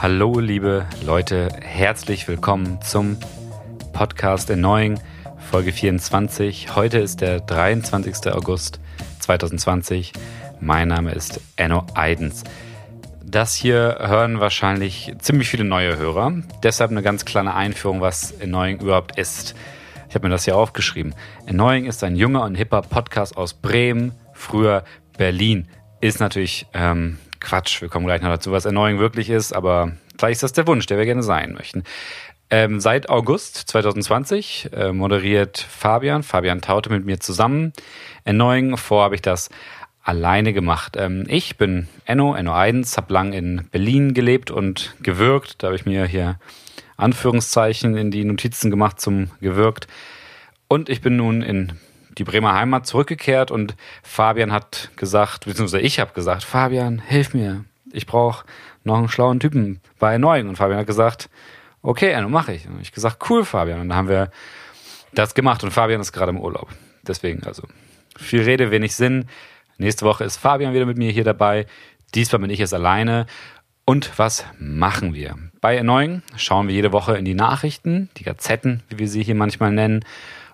Hallo, liebe Leute, herzlich willkommen zum Podcast Erneuing, Folge 24. Heute ist der 23. August 2020. Mein Name ist Enno Eidens. Das hier hören wahrscheinlich ziemlich viele neue Hörer. Deshalb eine ganz kleine Einführung, was Erneuing überhaupt ist. Ich habe mir das hier aufgeschrieben. Erneuing ist ein junger und hipper Podcast aus Bremen, früher Berlin. Ist natürlich ähm, Quatsch, wir kommen gleich noch dazu, was Erneuung wirklich ist, aber vielleicht ist das der Wunsch, der wir gerne sein möchten. Ähm, seit August 2020 äh, moderiert Fabian, Fabian Taute mit mir zusammen. Erneuung, vor habe ich das alleine gemacht. Ähm, ich bin Enno, Enno Eidens, habe lang in Berlin gelebt und gewirkt. Da habe ich mir hier Anführungszeichen in die Notizen gemacht zum gewirkt. Und ich bin nun in die Bremer Heimat zurückgekehrt und Fabian hat gesagt, beziehungsweise ich habe gesagt, Fabian, hilf mir. Ich brauche noch einen schlauen Typen bei Erneuung. Und Fabian hat gesagt, okay, Enno, mache ich. Und ich gesagt, cool, Fabian. Und dann haben wir das gemacht und Fabian ist gerade im Urlaub. Deswegen, also viel Rede, wenig Sinn. Nächste Woche ist Fabian wieder mit mir hier dabei. Diesmal bin ich jetzt alleine. Und was machen wir? Bei Erneuung schauen wir jede Woche in die Nachrichten, die Gazetten, wie wir sie hier manchmal nennen,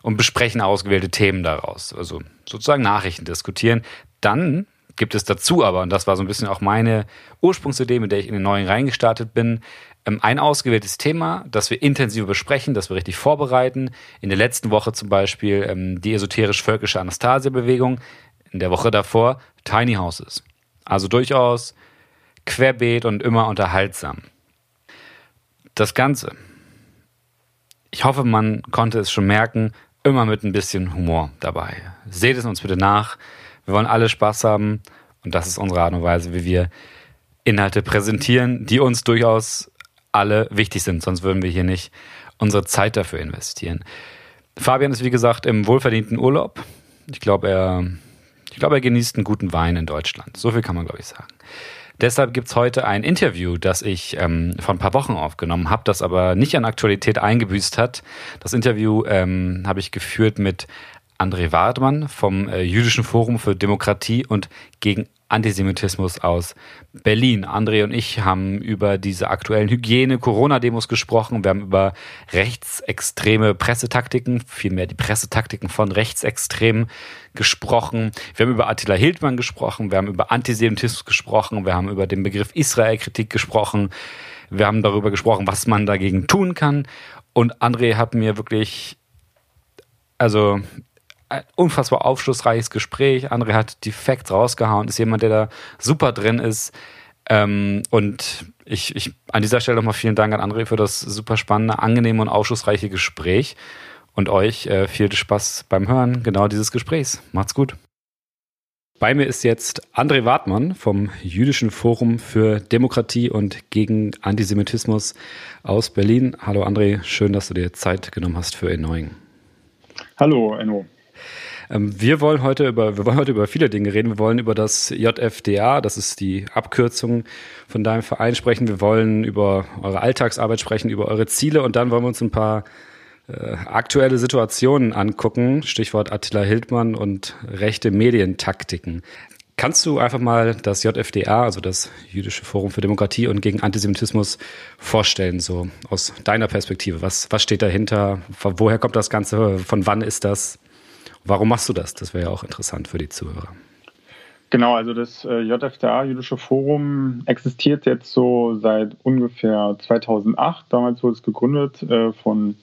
und besprechen ausgewählte Themen daraus. Also sozusagen Nachrichten diskutieren. Dann gibt es dazu aber, und das war so ein bisschen auch meine Ursprungsidee, mit der ich in den neuen reingestartet bin, ähm, ein ausgewähltes Thema, das wir intensiv besprechen, das wir richtig vorbereiten. In der letzten Woche zum Beispiel ähm, die esoterisch-völkische Anastasia-Bewegung. In der Woche davor Tiny Houses. Also durchaus querbeet und immer unterhaltsam. Das Ganze. Ich hoffe, man konnte es schon merken, immer mit ein bisschen Humor dabei. Seht es uns bitte nach. Wir wollen alle Spaß haben und das ist unsere Art und Weise, wie wir Inhalte präsentieren, die uns durchaus alle wichtig sind, sonst würden wir hier nicht unsere Zeit dafür investieren. Fabian ist wie gesagt im wohlverdienten Urlaub. Ich glaube, er, ich glaube, er genießt einen guten Wein in Deutschland. So viel kann man, glaube ich, sagen. Deshalb gibt's heute ein Interview, das ich ähm, vor ein paar Wochen aufgenommen habe, das aber nicht an Aktualität eingebüßt hat. Das Interview ähm, habe ich geführt mit André Wardmann vom äh, Jüdischen Forum für Demokratie und gegen Antisemitismus aus Berlin. André und ich haben über diese aktuellen Hygiene-Corona-Demos gesprochen. Wir haben über rechtsextreme Pressetaktiken, vielmehr die Pressetaktiken von Rechtsextremen gesprochen. Wir haben über Attila Hildmann gesprochen. Wir haben über Antisemitismus gesprochen. Wir haben über den Begriff Israel-Kritik gesprochen. Wir haben darüber gesprochen, was man dagegen tun kann. Und André hat mir wirklich, also unfassbar aufschlussreiches Gespräch. André hat die Facts rausgehauen, ist jemand, der da super drin ist. Ähm, und ich, ich an dieser Stelle nochmal vielen Dank an André für das super spannende, angenehme und aufschlussreiche Gespräch. Und euch äh, viel Spaß beim Hören genau dieses Gesprächs. Macht's gut. Bei mir ist jetzt André Wartmann vom Jüdischen Forum für Demokratie und gegen Antisemitismus aus Berlin. Hallo André, schön, dass du dir Zeit genommen hast für Erneuing. Hallo Enno. Ähm, wir wollen heute über, wir wollen heute über viele Dinge reden. Wir wollen über das JFDA, das ist die Abkürzung von deinem Verein sprechen. Wir wollen über eure Alltagsarbeit sprechen, über eure Ziele und dann wollen wir uns ein paar äh, aktuelle Situationen angucken. Stichwort Attila Hildmann und rechte Medientaktiken. Kannst du einfach mal das JFDA, also das Jüdische Forum für Demokratie und gegen Antisemitismus, vorstellen, so aus deiner Perspektive? Was, was steht dahinter? Woher kommt das Ganze? Von wann ist das? Warum machst du das? Das wäre ja auch interessant für die Zuhörer. Genau, also das äh, JFDA, Jüdische Forum, existiert jetzt so seit ungefähr 2008. Damals wurde es gegründet äh, von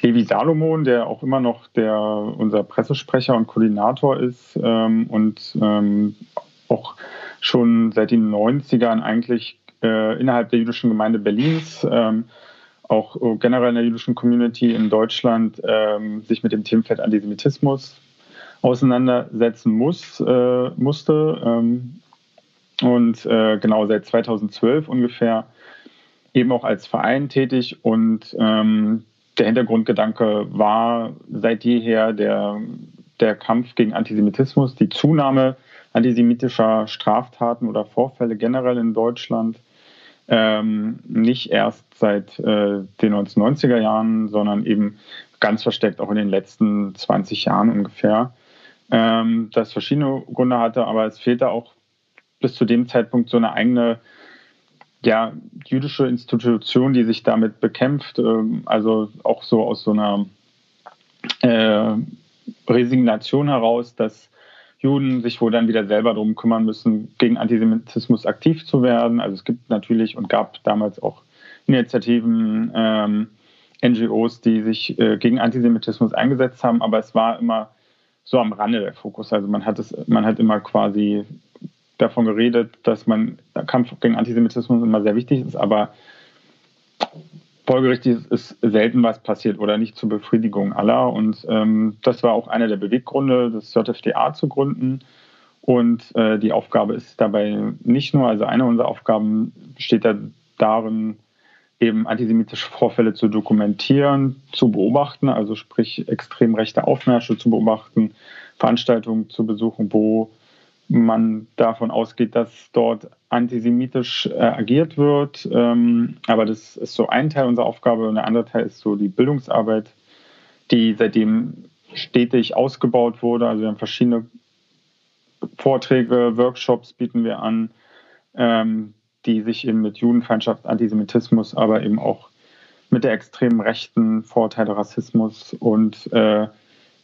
Levi Salomon, der auch immer noch der, unser Pressesprecher und Koordinator ist ähm, und ähm, auch schon seit den 90ern eigentlich äh, innerhalb der jüdischen Gemeinde Berlins ähm, auch äh, generell in der jüdischen Community in Deutschland ähm, sich mit dem Themenfeld Antisemitismus auseinandersetzen muss, äh, musste. Ähm, und äh, genau seit 2012 ungefähr eben auch als Verein tätig. Und ähm, der Hintergrundgedanke war seit jeher der, der Kampf gegen Antisemitismus, die Zunahme antisemitischer Straftaten oder Vorfälle generell in Deutschland ähm, nicht erst seit äh, den 1990er Jahren, sondern eben ganz versteckt auch in den letzten 20 Jahren ungefähr. Ähm, das verschiedene Gründe hatte, aber es fehlte auch bis zu dem Zeitpunkt so eine eigene ja, jüdische Institution, die sich damit bekämpft, ähm, also auch so aus so einer äh, Resignation heraus, dass Juden sich wohl dann wieder selber darum kümmern müssen, gegen Antisemitismus aktiv zu werden. Also es gibt natürlich und gab damals auch Initiativen, ähm, NGOs, die sich äh, gegen Antisemitismus eingesetzt haben, aber es war immer so am Rande der Fokus. Also man hat es, man hat immer quasi davon geredet, dass man Kampf gegen Antisemitismus immer sehr wichtig ist, aber folgerichtig ist selten was passiert oder nicht zur Befriedigung aller. Und ähm, das war auch einer der Beweggründe, das JFDA zu gründen. Und äh, die Aufgabe ist dabei nicht nur, also eine unserer Aufgaben besteht da darin, eben antisemitische Vorfälle zu dokumentieren, zu beobachten, also sprich extrem rechte Aufmärsche zu beobachten, Veranstaltungen zu besuchen, wo man davon ausgeht, dass dort antisemitisch äh, agiert wird. Ähm, aber das ist so ein Teil unserer Aufgabe und der andere Teil ist so die Bildungsarbeit, die seitdem stetig ausgebaut wurde. Also wir haben verschiedene Vorträge, Workshops bieten wir an, ähm, die sich eben mit Judenfeindschaft, Antisemitismus, aber eben auch mit der extremen Rechten, Vorurteile, Rassismus und äh,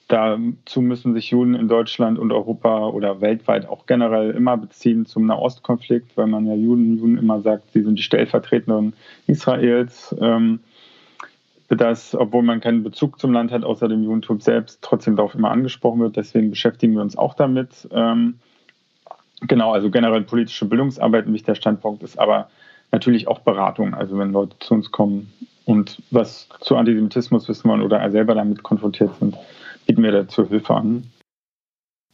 dazu müssen sich Juden in Deutschland und Europa oder weltweit auch generell immer beziehen zum Nahostkonflikt, weil man ja Juden, Juden immer sagt, sie sind die Stellvertretenden Israels. Ähm, dass, obwohl man keinen Bezug zum Land hat, außer dem Judentum selbst, trotzdem darauf immer angesprochen wird. Deswegen beschäftigen wir uns auch damit. Ähm, Genau, also generell politische Bildungsarbeit ein wichtiger Standpunkt ist aber natürlich auch Beratung. Also wenn Leute zu uns kommen und was zu Antisemitismus wissen wollen oder selber damit konfrontiert sind, bieten wir dazu Hilfe an.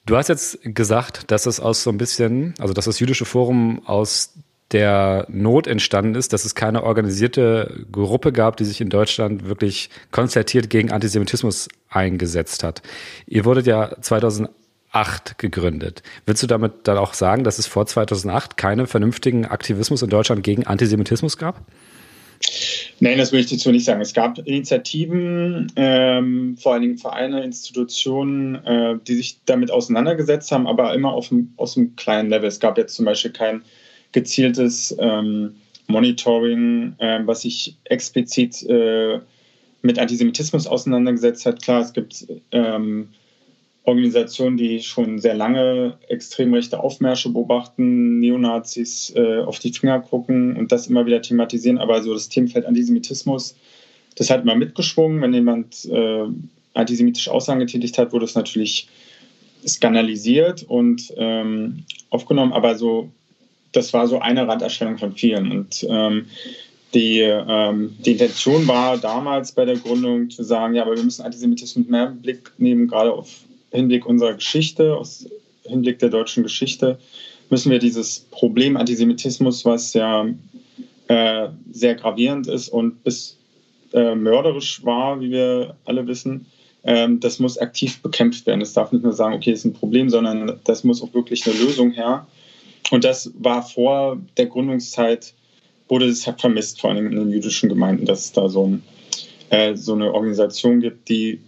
Du hast jetzt gesagt, dass es aus so ein bisschen, also dass das jüdische Forum aus der Not entstanden ist, dass es keine organisierte Gruppe gab, die sich in Deutschland wirklich konzertiert gegen Antisemitismus eingesetzt hat. Ihr wurdet ja 2000 2008 gegründet. Willst du damit dann auch sagen, dass es vor 2008 keinen vernünftigen Aktivismus in Deutschland gegen Antisemitismus gab? Nein, das will ich dazu nicht sagen. Es gab Initiativen, ähm, vor allen Dingen Vereine, Institutionen, äh, die sich damit auseinandergesetzt haben, aber immer auf dem, aus einem kleinen Level. Es gab jetzt zum Beispiel kein gezieltes ähm, Monitoring, äh, was sich explizit äh, mit Antisemitismus auseinandergesetzt hat. Klar, es gibt ähm, Organisationen, die schon sehr lange extrem rechte Aufmärsche beobachten, Neonazis äh, auf die Finger gucken und das immer wieder thematisieren. Aber so das Themenfeld Antisemitismus, das hat immer mitgeschwungen. Wenn jemand äh, antisemitische Aussagen getätigt hat, wurde es natürlich skandalisiert und ähm, aufgenommen. Aber so, das war so eine Randerscheinung von vielen. Und ähm, die, ähm, die Intention war damals bei der Gründung zu sagen, ja, aber wir müssen Antisemitismus mehr im Blick nehmen, gerade auf Hinblick unserer Geschichte, aus Hinblick der deutschen Geschichte, müssen wir dieses Problem Antisemitismus, was ja äh, sehr gravierend ist und bis äh, mörderisch war, wie wir alle wissen, ähm, das muss aktiv bekämpft werden. Es darf nicht nur sagen, okay, das ist ein Problem, sondern das muss auch wirklich eine Lösung her. Und das war vor der Gründungszeit, wurde es halt vermisst, vor allem in den jüdischen Gemeinden, dass es da so, äh, so eine Organisation gibt, die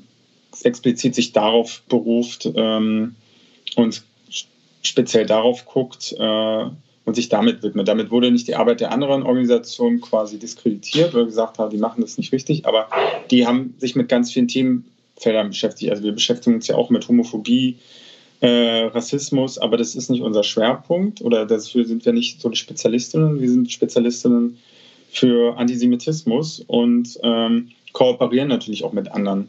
explizit sich darauf beruft ähm, und speziell darauf guckt äh, und sich damit widmet. Damit wurde nicht die Arbeit der anderen Organisationen quasi diskreditiert oder gesagt die machen das nicht richtig, aber die haben sich mit ganz vielen Themenfeldern beschäftigt. Also wir beschäftigen uns ja auch mit Homophobie, äh, Rassismus, aber das ist nicht unser Schwerpunkt oder dafür sind wir nicht so die Spezialistinnen. Wir sind Spezialistinnen für Antisemitismus und ähm, kooperieren natürlich auch mit anderen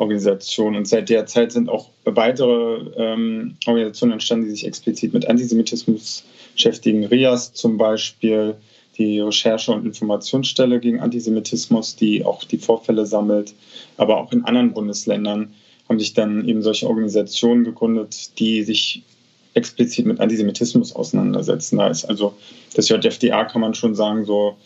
Organisation. Und seit der Zeit sind auch weitere ähm, Organisationen entstanden, die sich explizit mit Antisemitismus beschäftigen. RIAS zum Beispiel, die Recherche- und Informationsstelle gegen Antisemitismus, die auch die Vorfälle sammelt. Aber auch in anderen Bundesländern haben sich dann eben solche Organisationen gegründet, die sich explizit mit Antisemitismus auseinandersetzen. Da ist also das JFDA, kann man schon sagen, so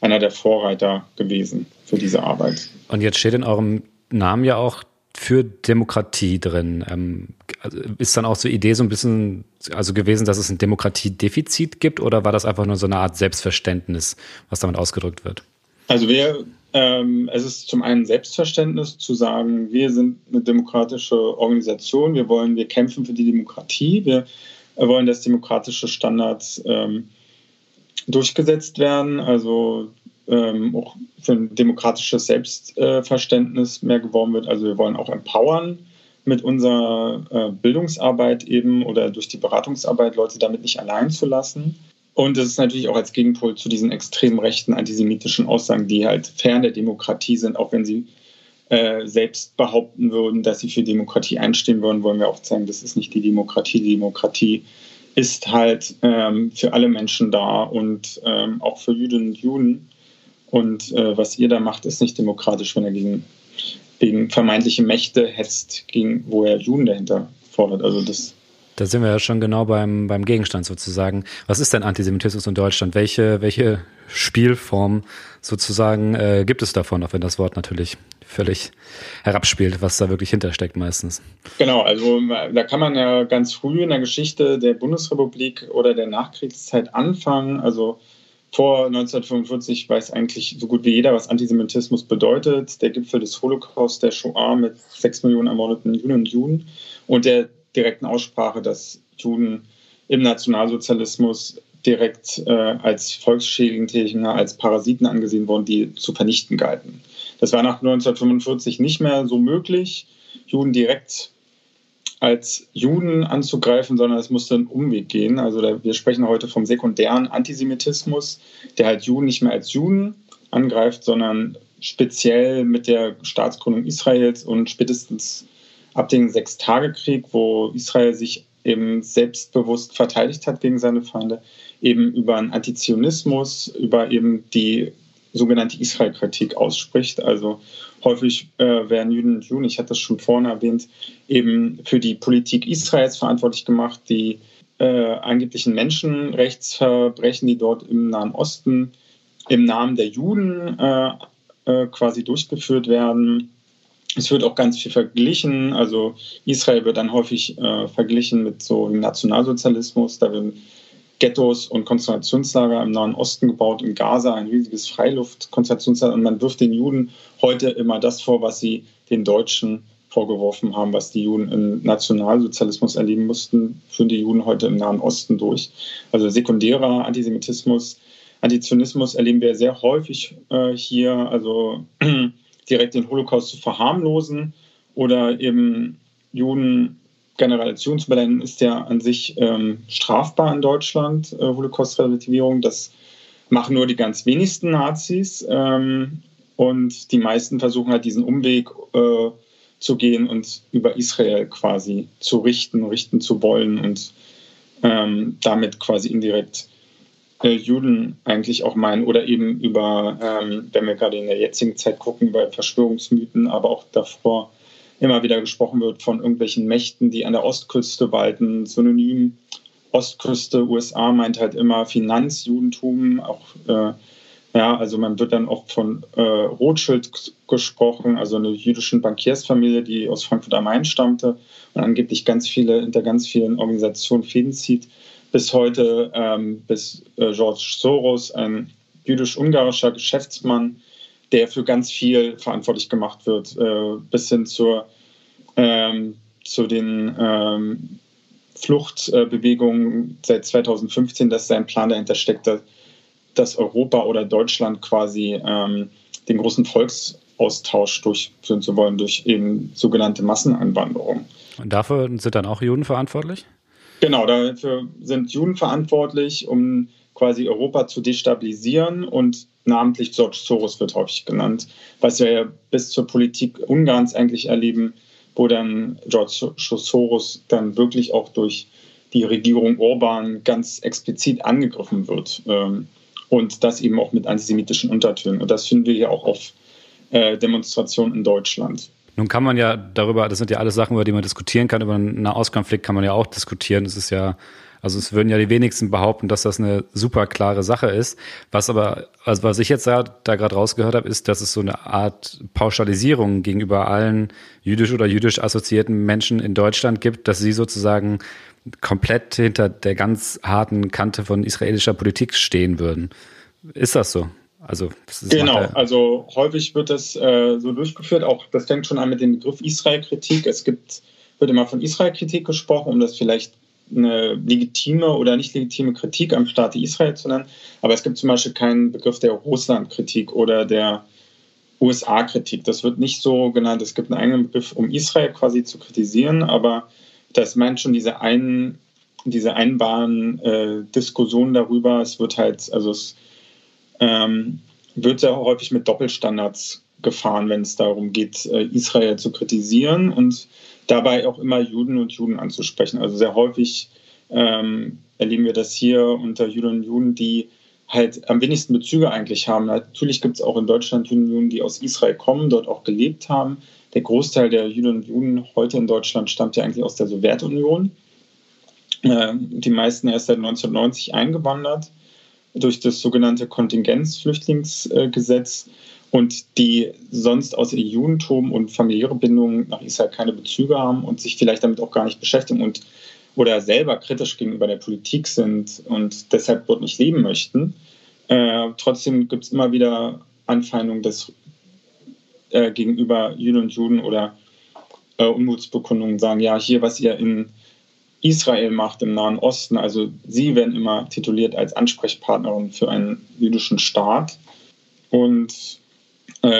einer der Vorreiter gewesen für diese Arbeit. Und jetzt steht in eurem Namen ja auch für Demokratie drin. Ähm, also ist dann auch so Idee so ein bisschen also gewesen, dass es ein Demokratiedefizit gibt oder war das einfach nur so eine Art Selbstverständnis, was damit ausgedrückt wird? Also wir, ähm, es ist zum einen Selbstverständnis zu sagen, wir sind eine demokratische Organisation, wir wollen, wir kämpfen für die Demokratie, wir wollen, dass demokratische Standards ähm, durchgesetzt werden. Also ähm, auch für ein demokratisches Selbstverständnis mehr geworben wird. Also wir wollen auch empowern mit unserer äh, Bildungsarbeit eben oder durch die Beratungsarbeit Leute damit nicht allein zu lassen. Und es ist natürlich auch als Gegenpol zu diesen extrem rechten antisemitischen Aussagen, die halt fern der Demokratie sind, auch wenn sie äh, selbst behaupten würden, dass sie für Demokratie einstehen würden, wollen wir auch sagen, das ist nicht die Demokratie. Die Demokratie ist halt ähm, für alle Menschen da und ähm, auch für Jüdinnen und Juden. Und äh, was ihr da macht, ist nicht demokratisch, wenn er gegen, gegen vermeintliche Mächte hetzt, gegen, wo er Juden dahinter fordert. Also das da sind wir ja schon genau beim, beim Gegenstand sozusagen. Was ist denn Antisemitismus in Deutschland? Welche, welche Spielform sozusagen äh, gibt es davon, auch wenn das Wort natürlich völlig herabspielt, was da wirklich hintersteckt meistens? Genau, also da kann man ja ganz früh in der Geschichte der Bundesrepublik oder der Nachkriegszeit anfangen. Also vor 1945 weiß eigentlich so gut wie jeder, was Antisemitismus bedeutet. Der Gipfel des Holocaust, der Shoah mit sechs Millionen ermordeten Juden und Juden und der direkten Aussprache, dass Juden im Nationalsozialismus direkt äh, als Volksschädigende, als Parasiten angesehen wurden, die zu vernichten galten. Das war nach 1945 nicht mehr so möglich, Juden direkt als Juden anzugreifen, sondern es musste einen Umweg gehen. Also da, wir sprechen heute vom sekundären Antisemitismus, der halt Juden nicht mehr als Juden angreift, sondern speziell mit der Staatsgründung Israels und spätestens ab dem Sechstagekrieg, wo Israel sich eben selbstbewusst verteidigt hat gegen seine Feinde, eben über einen Antizionismus, über eben die sogenannte Israel-Kritik ausspricht. Also häufig äh, werden Juden und Juden, ich hatte das schon vorhin erwähnt, eben für die Politik Israels verantwortlich gemacht, die äh, angeblichen Menschenrechtsverbrechen, die dort im Nahen Osten im Namen der Juden äh, äh quasi durchgeführt werden. Es wird auch ganz viel verglichen. Also Israel wird dann häufig äh, verglichen mit so dem Nationalsozialismus. Da werden Ghettos und Konzentrationslager im Nahen Osten gebaut, in Gaza ein riesiges Freiluftkonzentrationslager. Und man wirft den Juden heute immer das vor, was sie den Deutschen vorgeworfen haben, was die Juden im Nationalsozialismus erleben mussten, führen die Juden heute im Nahen Osten durch. Also sekundärer Antisemitismus, Antizionismus erleben wir sehr häufig äh, hier, also direkt den Holocaust zu verharmlosen oder eben Juden Generation zu benennen, ist ja an sich ähm, strafbar in Deutschland, äh, Holocaust-Relativierung. Das machen nur die ganz wenigsten Nazis. Ähm, und die meisten versuchen halt diesen Umweg äh, zu gehen und über Israel quasi zu richten, richten zu wollen und ähm, damit quasi indirekt äh, Juden eigentlich auch meinen oder eben über, ähm, wenn wir gerade in der jetzigen Zeit gucken, bei Verschwörungsmythen, aber auch davor immer wieder gesprochen wird von irgendwelchen Mächten, die an der Ostküste walten. Synonym Ostküste USA meint halt immer Finanzjudentum, auch äh, ja, also man wird dann oft von äh, Rothschild gesprochen, also einer jüdischen Bankiersfamilie, die aus Frankfurt am Main stammte und angeblich ganz viele, hinter ganz vielen Organisationen Fäden zieht. Bis heute, ähm, bis äh, George Soros, ein jüdisch-ungarischer Geschäftsmann, der für ganz viel verantwortlich gemacht wird, äh, bis hin zur, ähm, zu den ähm, Fluchtbewegungen seit 2015, dass sein Plan dahinter steckt, dass Europa oder Deutschland quasi ähm, den großen Volksaustausch durchführen zu wollen durch eben sogenannte Masseneinwanderung. Und dafür sind dann auch Juden verantwortlich? Genau, dafür sind Juden verantwortlich, um quasi Europa zu destabilisieren und namentlich George Soros wird häufig genannt, was wir ja bis zur Politik Ungarns eigentlich erleben, wo dann George Soros dann wirklich auch durch die Regierung Orban ganz explizit angegriffen wird. Ähm, und das eben auch mit antisemitischen Untertönen. Und das finden wir ja auch auf äh, Demonstrationen in Deutschland. Nun kann man ja darüber, das sind ja alles Sachen, über die man diskutieren kann, über einen Nahostkonflikt kann man ja auch diskutieren. Es ist ja also es würden ja die wenigsten behaupten, dass das eine super klare Sache ist. Was aber, also was ich jetzt da, da gerade rausgehört habe, ist, dass es so eine Art Pauschalisierung gegenüber allen jüdisch oder jüdisch assoziierten Menschen in Deutschland gibt, dass sie sozusagen komplett hinter der ganz harten Kante von israelischer Politik stehen würden. Ist das so? Also genau, also häufig wird das äh, so durchgeführt. Auch das fängt schon an mit dem Begriff Israel-Kritik. Es gibt wird immer von Israel-Kritik gesprochen, um das vielleicht eine legitime oder nicht legitime Kritik am Staat Israel zu nennen. Aber es gibt zum Beispiel keinen Begriff der Russland-Kritik oder der USA-Kritik. Das wird nicht so genannt. Es gibt einen eigenen Begriff, um Israel quasi zu kritisieren, aber das meint schon diese einen diese einbaren äh, Diskussion darüber. Es wird halt, also es ähm, wird sehr häufig mit Doppelstandards gefahren, wenn es darum geht, äh, Israel zu kritisieren und dabei auch immer Juden und Juden anzusprechen. Also sehr häufig ähm, erleben wir das hier unter Juden und Juden, die halt am wenigsten Bezüge eigentlich haben. Natürlich gibt es auch in Deutschland Juden und Juden, die aus Israel kommen, dort auch gelebt haben. Der Großteil der Juden und Juden heute in Deutschland stammt ja eigentlich aus der Sowjetunion. Äh, die meisten erst seit 1990 eingewandert durch das sogenannte Kontingenzflüchtlingsgesetz und die sonst außer ihr Judentum und familiäre Bindungen nach Israel keine Bezüge haben und sich vielleicht damit auch gar nicht beschäftigen und oder selber kritisch gegenüber der Politik sind und deshalb dort nicht leben möchten. Äh, trotzdem gibt es immer wieder Anfeindungen des, äh, gegenüber Juden und Juden oder äh, Unmutsbekundungen sagen, ja, hier, was ihr in Israel macht im Nahen Osten. Also sie werden immer tituliert als Ansprechpartnerin für einen jüdischen Staat. Und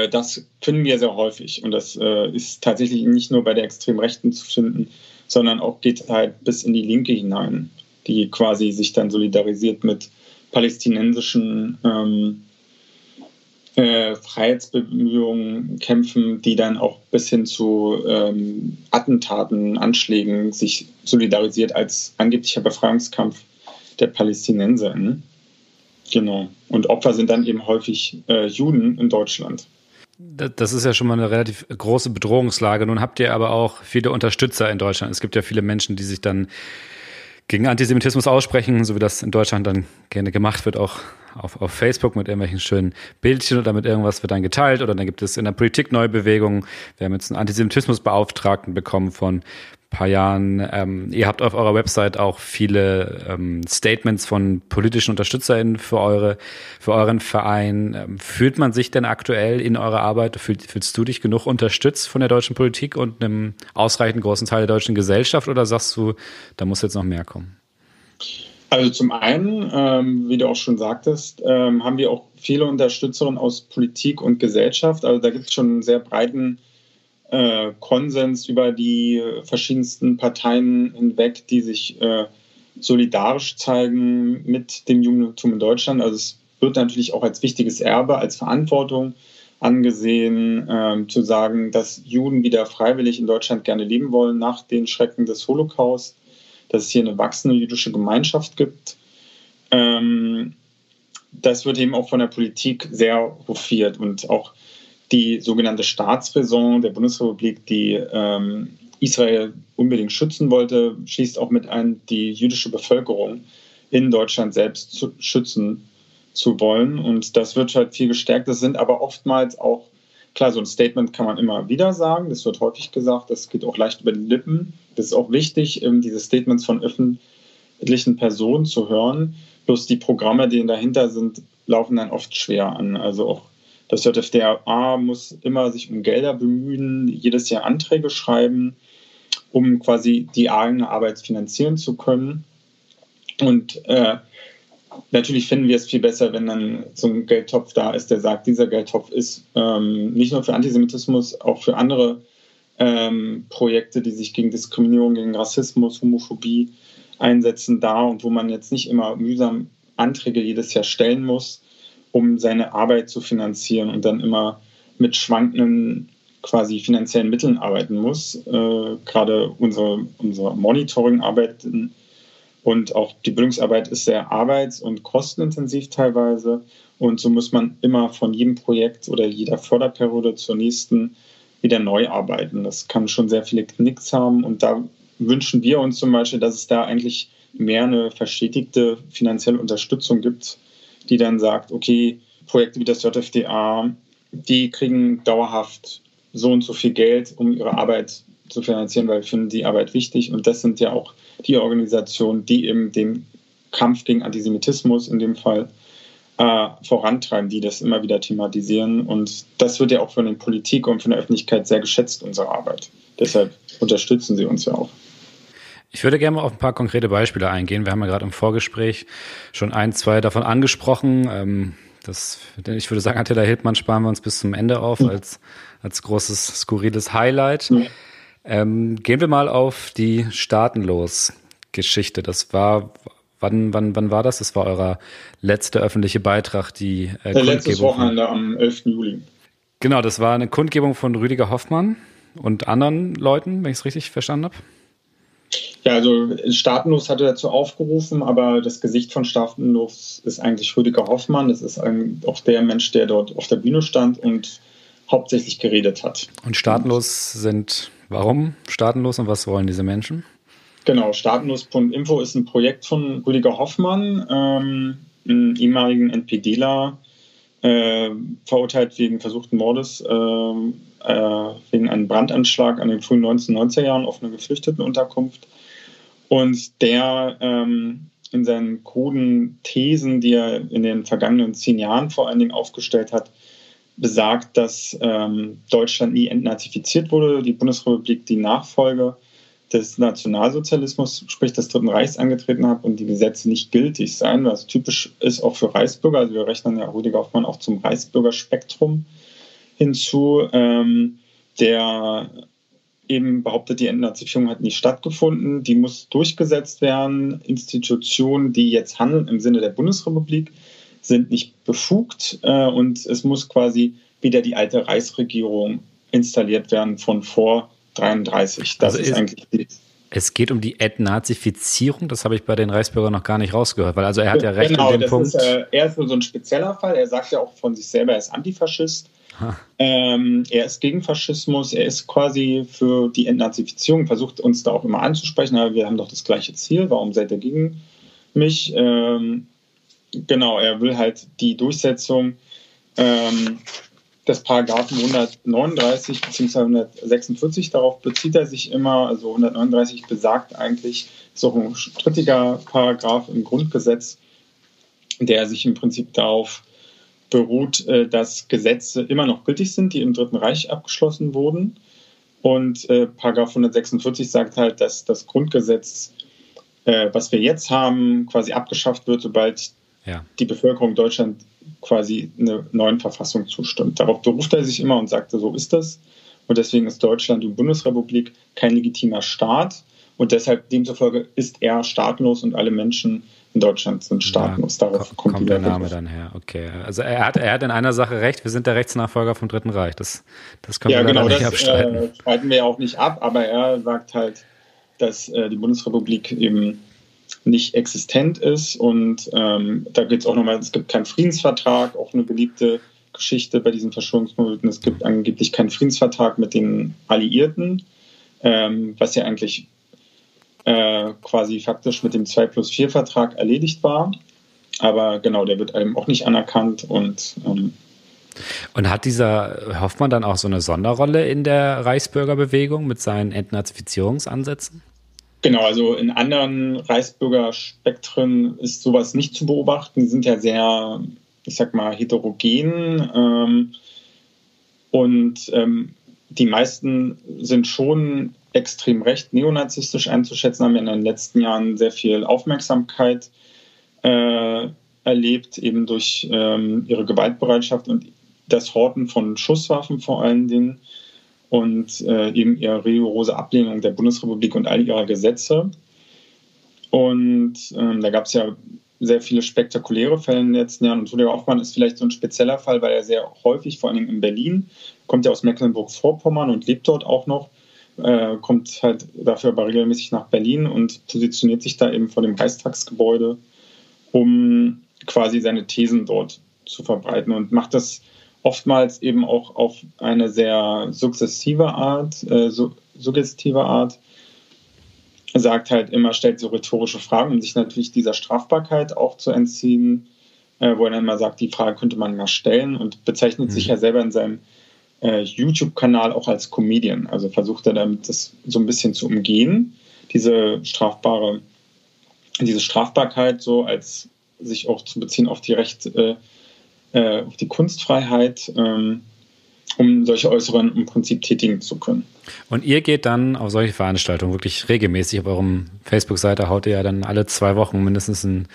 das finden wir sehr häufig. Und das äh, ist tatsächlich nicht nur bei der extremen Rechten zu finden, sondern auch geht halt bis in die Linke hinein, die quasi sich dann solidarisiert mit palästinensischen ähm, äh, Freiheitsbemühungen kämpfen, die dann auch bis hin zu ähm, Attentaten, Anschlägen sich solidarisiert als angeblicher Befreiungskampf der Palästinenser. Genau. Und Opfer sind dann eben häufig äh, Juden in Deutschland. Das ist ja schon mal eine relativ große Bedrohungslage. Nun habt ihr aber auch viele Unterstützer in Deutschland. Es gibt ja viele Menschen, die sich dann gegen Antisemitismus aussprechen, so wie das in Deutschland dann gerne gemacht wird, auch auf, auf Facebook mit irgendwelchen schönen Bildchen oder mit irgendwas wird dann geteilt oder dann gibt es in der Politik neue Bewegungen. Wir haben jetzt einen Antisemitismusbeauftragten bekommen von paar Jahren. Ähm, ihr habt auf eurer Website auch viele ähm, Statements von politischen UnterstützerInnen für eure, für euren Verein. Ähm, fühlt man sich denn aktuell in eurer Arbeit, fühl, fühlst du dich genug unterstützt von der deutschen Politik und einem ausreichend großen Teil der deutschen Gesellschaft oder sagst du, da muss jetzt noch mehr kommen? Also zum einen, ähm, wie du auch schon sagtest, ähm, haben wir auch viele Unterstützerinnen aus Politik und Gesellschaft. Also da gibt es schon einen sehr breiten äh, Konsens über die verschiedensten Parteien hinweg, die sich äh, solidarisch zeigen mit dem Judentum in Deutschland. Also es wird natürlich auch als wichtiges Erbe, als Verantwortung angesehen, äh, zu sagen, dass Juden wieder freiwillig in Deutschland gerne leben wollen nach den Schrecken des Holocaust dass es hier eine wachsende jüdische Gemeinschaft gibt. Ähm, das wird eben auch von der Politik sehr hofiert und auch die sogenannte Staatsräson der Bundesrepublik, die ähm, Israel unbedingt schützen wollte, schließt auch mit ein, die jüdische Bevölkerung in Deutschland selbst zu schützen zu wollen. Und das wird halt viel gestärkt. Das sind aber oftmals auch Klar, so ein Statement kann man immer wieder sagen, das wird häufig gesagt, das geht auch leicht über die Lippen. Das ist auch wichtig, ähm, diese Statements von öffentlichen Personen zu hören. Bloß die Programme, die dahinter sind, laufen dann oft schwer an. Also auch das JFDA muss immer sich um Gelder bemühen, jedes Jahr Anträge schreiben, um quasi die eigene Arbeit finanzieren zu können. Und äh, natürlich finden wir es viel besser, wenn dann so ein Geldtopf da ist, der sagt, dieser Geldtopf ist ähm, nicht nur für Antisemitismus, auch für andere ähm, Projekte, die sich gegen Diskriminierung, gegen Rassismus, Homophobie einsetzen, da und wo man jetzt nicht immer mühsam Anträge jedes Jahr stellen muss, um seine Arbeit zu finanzieren und dann immer mit schwankenden quasi finanziellen Mitteln arbeiten muss. Äh, gerade unsere, unsere Monitoring-Arbeit und auch die Bildungsarbeit ist sehr arbeits- und kostenintensiv teilweise. Und so muss man immer von jedem Projekt oder jeder Förderperiode zur nächsten wieder neu arbeiten. Das kann schon sehr viele Knicks haben. Und da wünschen wir uns zum Beispiel, dass es da eigentlich mehr eine verstetigte finanzielle Unterstützung gibt, die dann sagt, okay, Projekte wie das JFDA, die kriegen dauerhaft so und so viel Geld, um ihre Arbeit zu finanzieren, weil wir finden die Arbeit wichtig. Und das sind ja auch die Organisationen, die eben den Kampf gegen Antisemitismus in dem Fall äh, vorantreiben, die das immer wieder thematisieren. Und das wird ja auch von der Politik und von der Öffentlichkeit sehr geschätzt, unsere Arbeit. Deshalb unterstützen sie uns ja auch. Ich würde gerne mal auf ein paar konkrete Beispiele eingehen. Wir haben ja gerade im Vorgespräch schon ein, zwei davon angesprochen. Ähm, das, ich würde sagen, Attila Hildmann sparen wir uns bis zum Ende auf als, als großes, skurriles Highlight. Ähm, gehen wir mal auf die Staatenlos-Geschichte. Das war, wann, wann, wann war das? Das war euer letzter öffentliche Beitrag, die äh, Der letztes Wochenende am 11. Juli. Genau, das war eine Kundgebung von Rüdiger Hoffmann und anderen Leuten, wenn ich es richtig verstanden habe. Ja, also Staatenlos hatte dazu aufgerufen, aber das Gesicht von Staatenlos ist eigentlich Rüdiger Hoffmann. Das ist auch der Mensch, der dort auf der Bühne stand und hauptsächlich geredet hat. Und Staatenlos sind, warum Staatenlos und was wollen diese Menschen? Genau, Staatenlos.info ist ein Projekt von Rüdiger Hoffmann, ähm, einem ehemaligen NPDler, äh, verurteilt wegen versuchten Mordes, äh, äh, wegen einem Brandanschlag an den frühen 1990er Jahren auf einer Geflüchtetenunterkunft. Und der ähm, in seinen kruden Thesen, die er in den vergangenen zehn Jahren vor allen Dingen aufgestellt hat, besagt, dass ähm, Deutschland nie entnazifiziert wurde, die Bundesrepublik die Nachfolge des Nationalsozialismus, sprich des Dritten Reichs, angetreten hat und die Gesetze nicht gültig seien, was typisch ist auch für Reichsbürger. Also wir rechnen ja Rüdiger Hoffmann auch zum Reichsbürgerspektrum hinzu, ähm, der eben behauptet, die Entnazifizierung hat nicht stattgefunden, die muss durchgesetzt werden. Institutionen, die jetzt handeln im Sinne der Bundesrepublik, sind nicht befugt äh, und es muss quasi wieder die alte Reichsregierung installiert werden von vor 33. Das also ist, ist eigentlich die es geht um die Entnazifizierung, das habe ich bei den Reichsbürgern noch gar nicht rausgehört, weil also er hat ja recht genau, in dem Punkt. Ist, äh, er ist nur so ein spezieller Fall. Er sagt ja auch von sich selber, er ist Antifaschist. Ähm, er ist gegen Faschismus, er ist quasi für die Entnazifizierung, versucht uns da auch immer anzusprechen, aber wir haben doch das gleiche Ziel, warum seid ihr gegen mich? Ähm, genau, er will halt die Durchsetzung ähm, des Paragraphen 139 bzw. 146, darauf bezieht er sich immer. Also 139 besagt eigentlich, ist auch ein strittiger Paragraph im Grundgesetz, der sich im Prinzip darauf beruht, äh, dass Gesetze immer noch gültig sind, die im Dritten Reich abgeschlossen wurden. Und äh, Paragraph 146 sagt halt, dass das Grundgesetz, äh, was wir jetzt haben, quasi abgeschafft wird, sobald ja. die Bevölkerung Deutschland quasi einer neuen Verfassung zustimmt. Darauf beruft er sich immer und sagte, so ist das. Und deswegen ist Deutschland die Bundesrepublik kein legitimer Staat. Und deshalb demzufolge ist er staatenlos und alle Menschen in Deutschland sind staatenlos. Ja, Darauf kommt, kommt der Name dann her. Okay. Also er hat, er hat in einer Sache recht, wir sind der Rechtsnachfolger vom Dritten Reich. Das, das können ja, wir genau, nicht das, abstreiten. Äh, streiten wir auch nicht ab, aber er sagt halt, dass äh, die Bundesrepublik eben nicht existent ist. Und ähm, da geht es auch nochmal, es gibt keinen Friedensvertrag, auch eine beliebte Geschichte bei diesen Verschwörungsmythen. Es gibt angeblich keinen Friedensvertrag mit den Alliierten, ähm, was ja eigentlich äh, quasi faktisch mit dem 2 plus 4 Vertrag erledigt war. Aber genau, der wird eben auch nicht anerkannt und ähm, und hat dieser Hoffmann dann auch so eine Sonderrolle in der Reichsbürgerbewegung mit seinen Entnazifizierungsansätzen? Genau, also in anderen Reichsbürgerspektren ist sowas nicht zu beobachten. Die sind ja sehr, ich sag mal, heterogen. Ähm, und ähm, die meisten sind schon extrem recht neonazistisch einzuschätzen, haben in den letzten Jahren sehr viel Aufmerksamkeit äh, erlebt, eben durch ähm, ihre Gewaltbereitschaft und das Horten von Schusswaffen vor allen Dingen und äh, eben ihre rigorose Ablehnung der Bundesrepublik und all ihrer Gesetze. Und ähm, da gab es ja sehr viele spektakuläre Fälle in den letzten Jahren. Und Julia Hoffmann ist vielleicht so ein spezieller Fall, weil er sehr häufig, vor allem in Berlin, kommt ja aus Mecklenburg-Vorpommern und lebt dort auch noch, äh, kommt halt dafür aber regelmäßig nach Berlin und positioniert sich da eben vor dem Reichstagsgebäude, um quasi seine Thesen dort zu verbreiten und macht das oftmals eben auch auf eine sehr sukzessive Art, äh, su suggestive Art, sagt halt immer, stellt so rhetorische Fragen, um sich natürlich dieser Strafbarkeit auch zu entziehen, äh, wo er dann mal sagt, die Frage könnte man mal stellen und bezeichnet mhm. sich ja selber in seinem äh, YouTube-Kanal auch als Comedian. Also versucht er damit das so ein bisschen zu umgehen, diese strafbare, diese Strafbarkeit so als sich auch zu beziehen auf die Recht, äh, äh, auf die Kunstfreiheit. Ähm, um solche Äußerungen im Prinzip tätigen zu können. Und ihr geht dann auf solche Veranstaltungen wirklich regelmäßig. Auf eurem Facebook-Seite haut ihr ja dann alle zwei Wochen mindestens ein,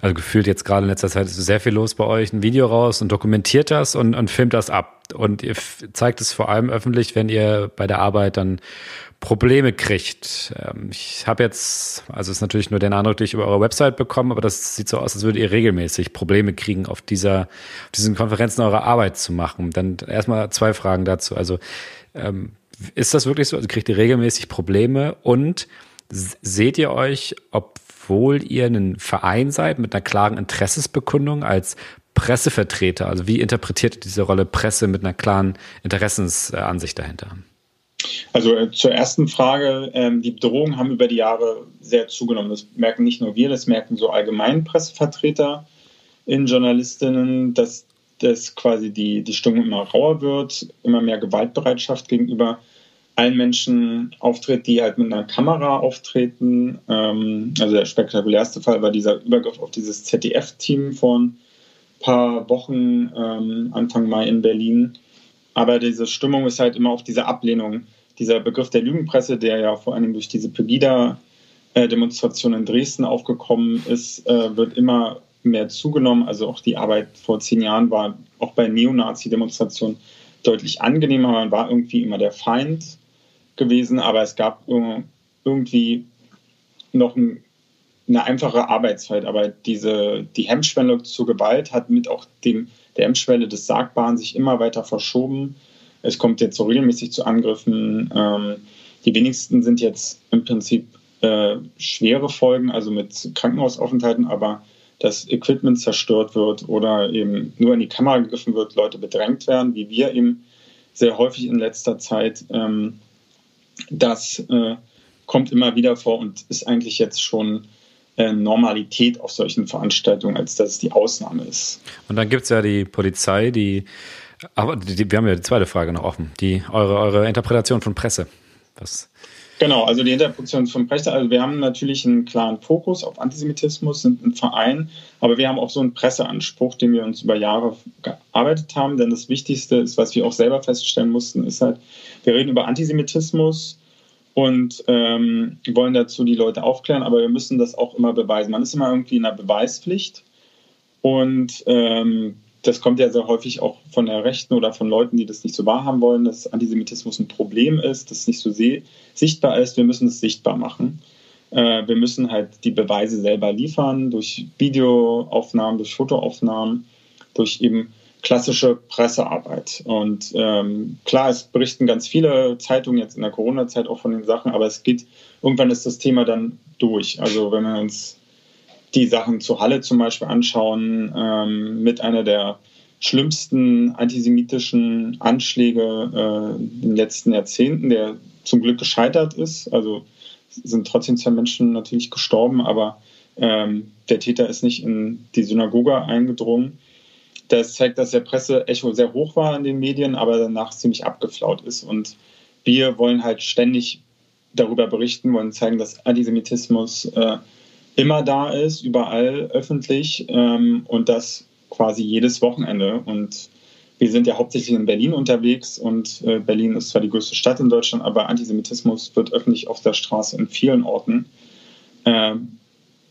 also gefühlt jetzt gerade in letzter Zeit ist sehr viel los bei euch, ein Video raus und dokumentiert das und, und filmt das ab. Und ihr zeigt es vor allem öffentlich, wenn ihr bei der Arbeit dann Probleme kriegt. Ähm, ich habe jetzt, also ist natürlich nur den Eindruck, den ich über eure Website bekommen, aber das sieht so aus, als würdet ihr regelmäßig Probleme kriegen, auf dieser, auf diesen Konferenzen eure Arbeit zu machen. Dann erstmal zwei Fragen dazu. Also ähm, ist das wirklich so? Also kriegt ihr regelmäßig Probleme und seht ihr euch, obwohl ihr ein Verein seid mit einer klaren Interessensbekundung als Pressevertreter? Also wie interpretiert diese Rolle Presse mit einer klaren Interessensansicht dahinter? Also äh, zur ersten Frage, ähm, die Bedrohungen haben über die Jahre sehr zugenommen. Das merken nicht nur wir, das merken so allgemein Pressevertreter in Journalistinnen, dass, dass quasi die, die Stimmung immer rauer wird, immer mehr Gewaltbereitschaft gegenüber allen Menschen auftritt, die halt mit einer Kamera auftreten. Ähm, also der spektakulärste Fall war dieser Übergriff auf dieses ZDF-Team vor ein paar Wochen, ähm, Anfang Mai in Berlin aber diese Stimmung ist halt immer auf diese Ablehnung. Dieser Begriff der Lügenpresse, der ja vor allem durch diese Pegida-Demonstration in Dresden aufgekommen ist, äh, wird immer mehr zugenommen. Also auch die Arbeit vor zehn Jahren war auch bei Neonazi-Demonstrationen deutlich angenehmer. Man war irgendwie immer der Feind gewesen, aber es gab irgendwie noch eine einfache Arbeitszeit. Aber diese, die Hemmschwelle zur Gewalt hat mit auch dem der Hemmschwelle des Sagbaren sich immer weiter verschoben. Es kommt jetzt so regelmäßig zu Angriffen. Ähm, die wenigsten sind jetzt im Prinzip äh, schwere Folgen, also mit Krankenhausaufenthalten, aber dass Equipment zerstört wird oder eben nur in die Kamera gegriffen wird, Leute bedrängt werden, wie wir eben sehr häufig in letzter Zeit. Ähm, das äh, kommt immer wieder vor und ist eigentlich jetzt schon äh, Normalität auf solchen Veranstaltungen, als dass es die Ausnahme ist. Und dann gibt es ja die Polizei, die, aber die, wir haben ja die zweite Frage noch offen, die eure, eure Interpretation von Presse. Was? Genau, also die Interpretation von Presse, also wir haben natürlich einen klaren Fokus auf Antisemitismus, sind ein Verein, aber wir haben auch so einen Presseanspruch, den wir uns über Jahre gearbeitet haben, denn das Wichtigste ist, was wir auch selber feststellen mussten, ist halt, wir reden über Antisemitismus, und ähm, wollen dazu die Leute aufklären, aber wir müssen das auch immer beweisen. Man ist immer irgendwie in einer Beweispflicht und ähm, das kommt ja sehr häufig auch von der Rechten oder von Leuten, die das nicht so wahrhaben wollen, dass Antisemitismus ein Problem ist, das nicht so sichtbar ist. Wir müssen es sichtbar machen. Äh, wir müssen halt die Beweise selber liefern durch Videoaufnahmen, durch Fotoaufnahmen, durch eben klassische Pressearbeit. Und ähm, klar, es berichten ganz viele Zeitungen jetzt in der Corona-Zeit auch von den Sachen, aber es geht, irgendwann ist das Thema dann durch. Also wenn wir uns die Sachen zu Halle zum Beispiel anschauen, ähm, mit einer der schlimmsten antisemitischen Anschläge äh, in den letzten Jahrzehnten, der zum Glück gescheitert ist. Also sind trotzdem zwei Menschen natürlich gestorben, aber ähm, der Täter ist nicht in die Synagoge eingedrungen. Das zeigt, dass der Presseecho sehr hoch war in den Medien, aber danach ziemlich abgeflaut ist. Und wir wollen halt ständig darüber berichten, wollen zeigen, dass Antisemitismus äh, immer da ist, überall öffentlich ähm, und das quasi jedes Wochenende. Und wir sind ja hauptsächlich in Berlin unterwegs und äh, Berlin ist zwar die größte Stadt in Deutschland, aber Antisemitismus wird öffentlich auf der Straße in vielen Orten äh,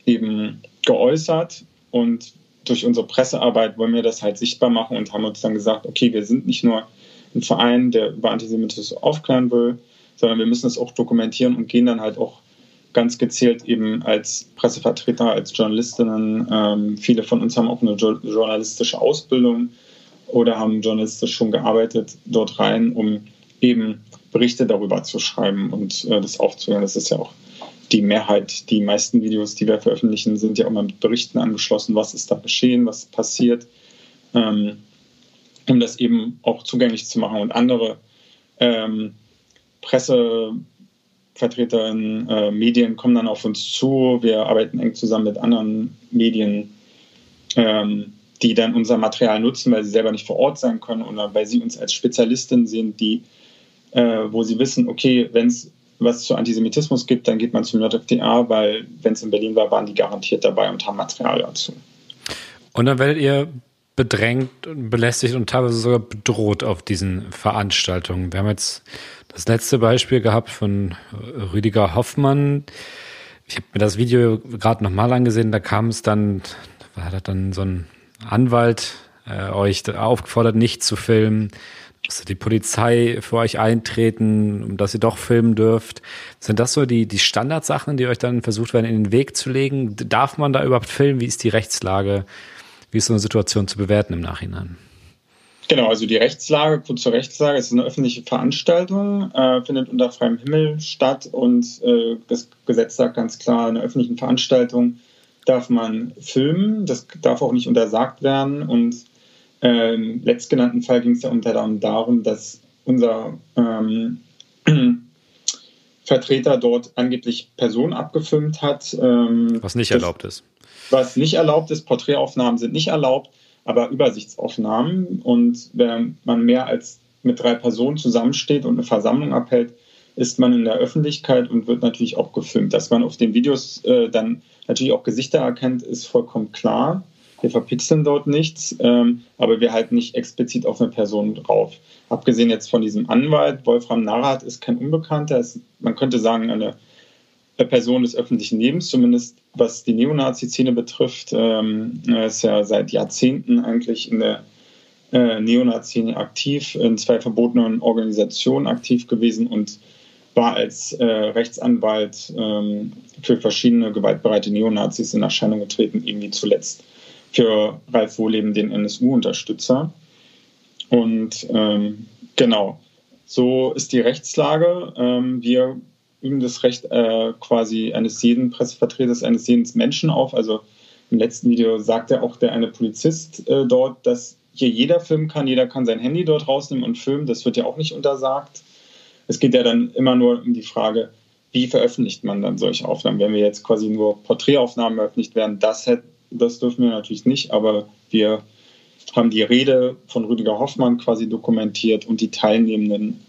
eben geäußert und durch unsere Pressearbeit wollen wir das halt sichtbar machen und haben uns dann gesagt, okay, wir sind nicht nur ein Verein, der über Antisemitismus aufklären will, sondern wir müssen es auch dokumentieren und gehen dann halt auch ganz gezielt eben als Pressevertreter, als Journalistinnen. Ähm, viele von uns haben auch eine journalistische Ausbildung oder haben journalistisch schon gearbeitet dort rein, um eben Berichte darüber zu schreiben und äh, das aufzuhören. Das ist ja auch die Mehrheit, die meisten Videos, die wir veröffentlichen, sind ja immer mit Berichten angeschlossen, was ist da geschehen, was passiert, ähm, um das eben auch zugänglich zu machen. Und andere ähm, Pressevertreterinnen, äh, Medien kommen dann auf uns zu. Wir arbeiten eng zusammen mit anderen Medien, ähm, die dann unser Material nutzen, weil sie selber nicht vor Ort sein können oder weil sie uns als Spezialistin sehen, die, äh, wo sie wissen, okay, wenn es was zu Antisemitismus gibt, dann geht man zum JFDA, weil wenn es in Berlin war, waren die garantiert dabei und haben Material dazu. Und dann werdet ihr bedrängt, belästigt und teilweise sogar bedroht auf diesen Veranstaltungen. Wir haben jetzt das letzte Beispiel gehabt von Rüdiger Hoffmann. Ich habe mir das Video gerade nochmal angesehen, da kam es dann, da hat dann so ein Anwalt äh, euch aufgefordert, nicht zu filmen musste die Polizei für euch eintreten, um dass ihr doch filmen dürft. Sind das so die, die Standardsachen, die euch dann versucht werden, in den Weg zu legen? Darf man da überhaupt filmen? Wie ist die Rechtslage? Wie ist so eine Situation zu bewerten im Nachhinein? Genau, also die Rechtslage, kurz zur Rechtslage, es ist eine öffentliche Veranstaltung, äh, findet unter freiem Himmel statt und äh, das Gesetz sagt ganz klar, in einer öffentlichen Veranstaltung darf man filmen, das darf auch nicht untersagt werden und ähm, letztgenannten Fall ging es ja unter anderem darum, dass unser ähm, Vertreter dort angeblich Personen abgefilmt hat. Ähm, was nicht erlaubt ist. Was nicht erlaubt ist. Porträtaufnahmen sind nicht erlaubt, aber Übersichtsaufnahmen. Und wenn man mehr als mit drei Personen zusammensteht und eine Versammlung abhält, ist man in der Öffentlichkeit und wird natürlich auch gefilmt. Dass man auf den Videos äh, dann natürlich auch Gesichter erkennt, ist vollkommen klar. Wir verpixeln dort nichts, ähm, aber wir halten nicht explizit auf eine Person drauf. Abgesehen jetzt von diesem Anwalt, Wolfram Narrat ist kein Unbekannter, ist, man könnte sagen, eine Person des öffentlichen Lebens, zumindest was die Neonazi-Szene betrifft. Ähm, er ist ja seit Jahrzehnten eigentlich in der äh, Neonazi-Szene aktiv, in zwei verbotenen Organisationen aktiv gewesen und war als äh, Rechtsanwalt ähm, für verschiedene gewaltbereite Neonazis in Erscheinung getreten, irgendwie zuletzt für Ralf Wohleben, den NSU-Unterstützer. Und ähm, genau, so ist die Rechtslage. Ähm, wir üben das Recht äh, quasi eines jeden Pressevertreters, eines jeden Menschen auf. Also im letzten Video sagte auch der eine Polizist äh, dort, dass hier jeder filmen kann, jeder kann sein Handy dort rausnehmen und filmen. Das wird ja auch nicht untersagt. Es geht ja dann immer nur um die Frage, wie veröffentlicht man dann solche Aufnahmen? Wenn wir jetzt quasi nur Porträtaufnahmen veröffentlicht werden, das hätte das dürfen wir natürlich nicht, aber wir haben die Rede von Rüdiger Hoffmann quasi dokumentiert und die Teilnehmenden,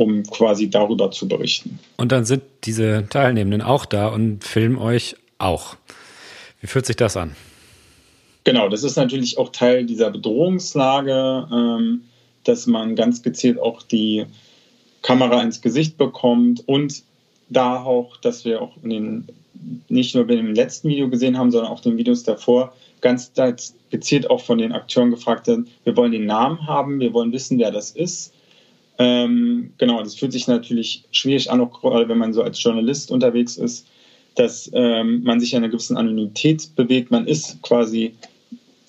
um quasi darüber zu berichten. Und dann sind diese Teilnehmenden auch da und filmen euch auch. Wie fühlt sich das an? Genau, das ist natürlich auch Teil dieser Bedrohungslage, ähm, dass man ganz gezielt auch die Kamera ins Gesicht bekommt und da auch, dass wir auch in den nicht nur im letzten Video gesehen haben, sondern auch den Videos davor, ganz gezielt auch von den Akteuren gefragt haben, wir wollen den Namen haben, wir wollen wissen, wer das ist. Ähm, genau, das fühlt sich natürlich schwierig an, auch gerade wenn man so als Journalist unterwegs ist, dass ähm, man sich in einer gewissen Anonymität bewegt. Man ist quasi,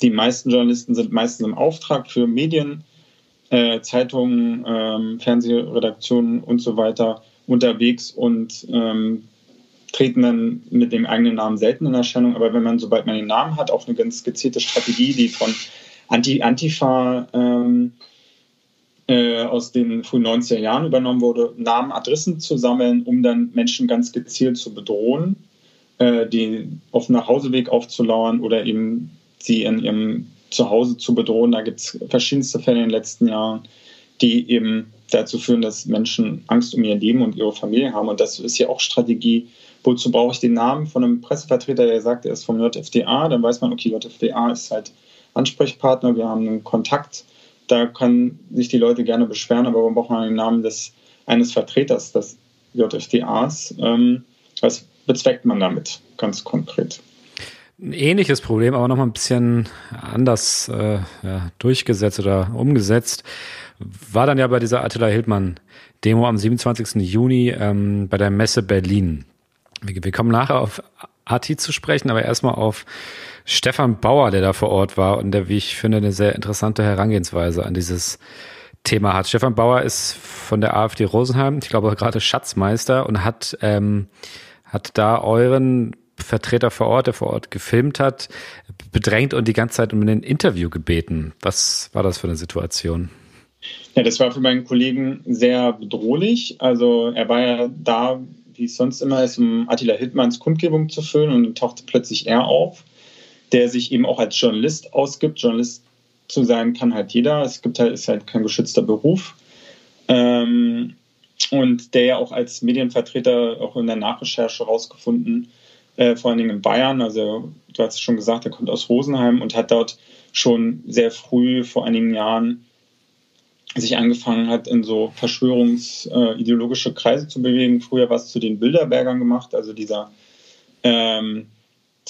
die meisten Journalisten sind meistens im Auftrag für Medien, äh, Zeitungen, ähm, Fernsehredaktionen und so weiter unterwegs und ähm, treten dann mit dem eigenen Namen selten in Erscheinung, aber wenn man, sobald man den Namen hat, auch eine ganz gezielte Strategie, die von Anti Antifa ähm, äh, aus den frühen 90er Jahren übernommen wurde, Namen, Adressen zu sammeln, um dann Menschen ganz gezielt zu bedrohen, äh, die auf dem Nachhauseweg aufzulauern oder eben sie in ihrem Zuhause zu bedrohen. Da gibt es verschiedenste Fälle in den letzten Jahren, die eben dazu führen, dass Menschen Angst um ihr Leben und ihre Familie haben. Und das ist ja auch Strategie Wozu brauche ich den Namen von einem Pressevertreter, der sagt, er ist vom JFDA? Dann weiß man, okay, JFDA ist halt Ansprechpartner, wir haben einen Kontakt. Da können sich die Leute gerne beschweren, aber warum braucht man den Namen des, eines Vertreters des JFDAs? Ähm, was bezweckt man damit ganz konkret? Ein ähnliches Problem, aber nochmal ein bisschen anders äh, ja, durchgesetzt oder umgesetzt, war dann ja bei dieser Attila Hildmann-Demo am 27. Juni ähm, bei der Messe Berlin. Wir, wir kommen nachher auf Ati zu sprechen, aber erstmal auf Stefan Bauer, der da vor Ort war und der, wie ich finde, eine sehr interessante Herangehensweise an dieses Thema hat. Stefan Bauer ist von der AfD Rosenheim, ich glaube gerade Schatzmeister und hat, ähm, hat da euren Vertreter vor Ort, der vor Ort gefilmt hat, bedrängt und die ganze Zeit um ein Interview gebeten. Was war das für eine Situation? Ja, das war für meinen Kollegen sehr bedrohlich. Also er war ja da wie es sonst immer ist, um Attila Hildmanns Kundgebung zu füllen und tauchte plötzlich er auf, der sich eben auch als Journalist ausgibt. Journalist zu sein kann halt jeder. Es gibt halt, ist halt kein geschützter Beruf. Ähm, und der ja auch als Medienvertreter auch in der Nachrecherche herausgefunden äh, vor allen Dingen in Bayern. Also du hast es schon gesagt, er kommt aus Rosenheim und hat dort schon sehr früh, vor einigen Jahren, sich angefangen hat, in so verschwörungsideologische äh, Kreise zu bewegen. Früher was zu den Bilderbergern gemacht, also dieser ähm,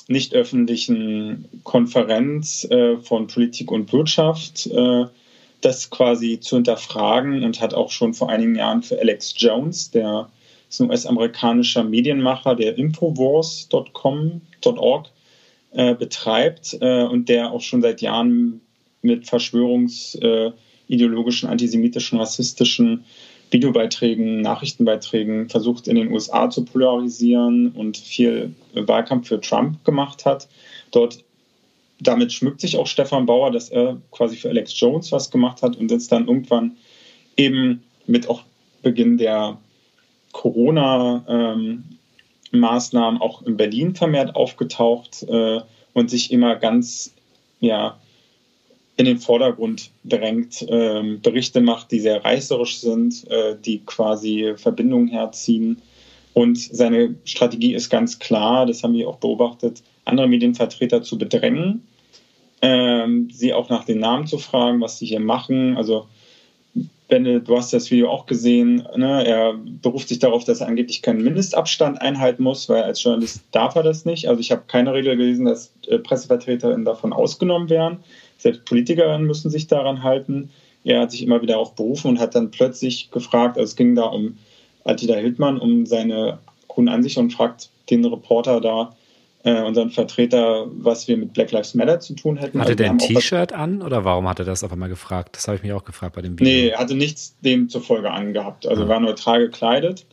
nicht öffentlichen Konferenz äh, von Politik und Wirtschaft, äh, das quasi zu hinterfragen und hat auch schon vor einigen Jahren für Alex Jones, der ist ein US-amerikanischer Medienmacher, der Infowars.com.org äh, betreibt äh, und der auch schon seit Jahren mit verschwörungsideologischen, antisemitischen, rassistischen Videobeiträgen, Nachrichtenbeiträgen versucht in den USA zu polarisieren und viel Wahlkampf für Trump gemacht hat. Dort damit schmückt sich auch Stefan Bauer, dass er quasi für Alex Jones was gemacht hat und ist dann irgendwann eben mit auch Beginn der Corona-Maßnahmen ähm, auch in Berlin vermehrt aufgetaucht äh, und sich immer ganz ja, in den Vordergrund drängt, äh, Berichte macht, die sehr reißerisch sind, äh, die quasi Verbindungen herziehen. Und seine Strategie ist ganz klar, das haben wir auch beobachtet, andere Medienvertreter zu bedrängen, ähm, sie auch nach den Namen zu fragen, was sie hier machen. Also Benne, du hast das Video auch gesehen, ne? er beruft sich darauf, dass er angeblich keinen Mindestabstand einhalten muss, weil als Journalist darf er das nicht. Also ich habe keine Regel gelesen, dass äh, PressevertreterInnen davon ausgenommen wären. Selbst PolitikerInnen müssen sich daran halten. Er hat sich immer wieder darauf berufen und hat dann plötzlich gefragt, also es ging da um Attila Hildmann, um seine Ansicht und fragt den Reporter da, äh, unseren Vertreter, was wir mit Black Lives Matter zu tun hätten. Hatte also der ein T-Shirt an oder warum hat er das auf einmal gefragt? Das habe ich mich auch gefragt bei dem Video. Nee, er hatte nichts dem zufolge angehabt. Also ja. war neutral gekleidet.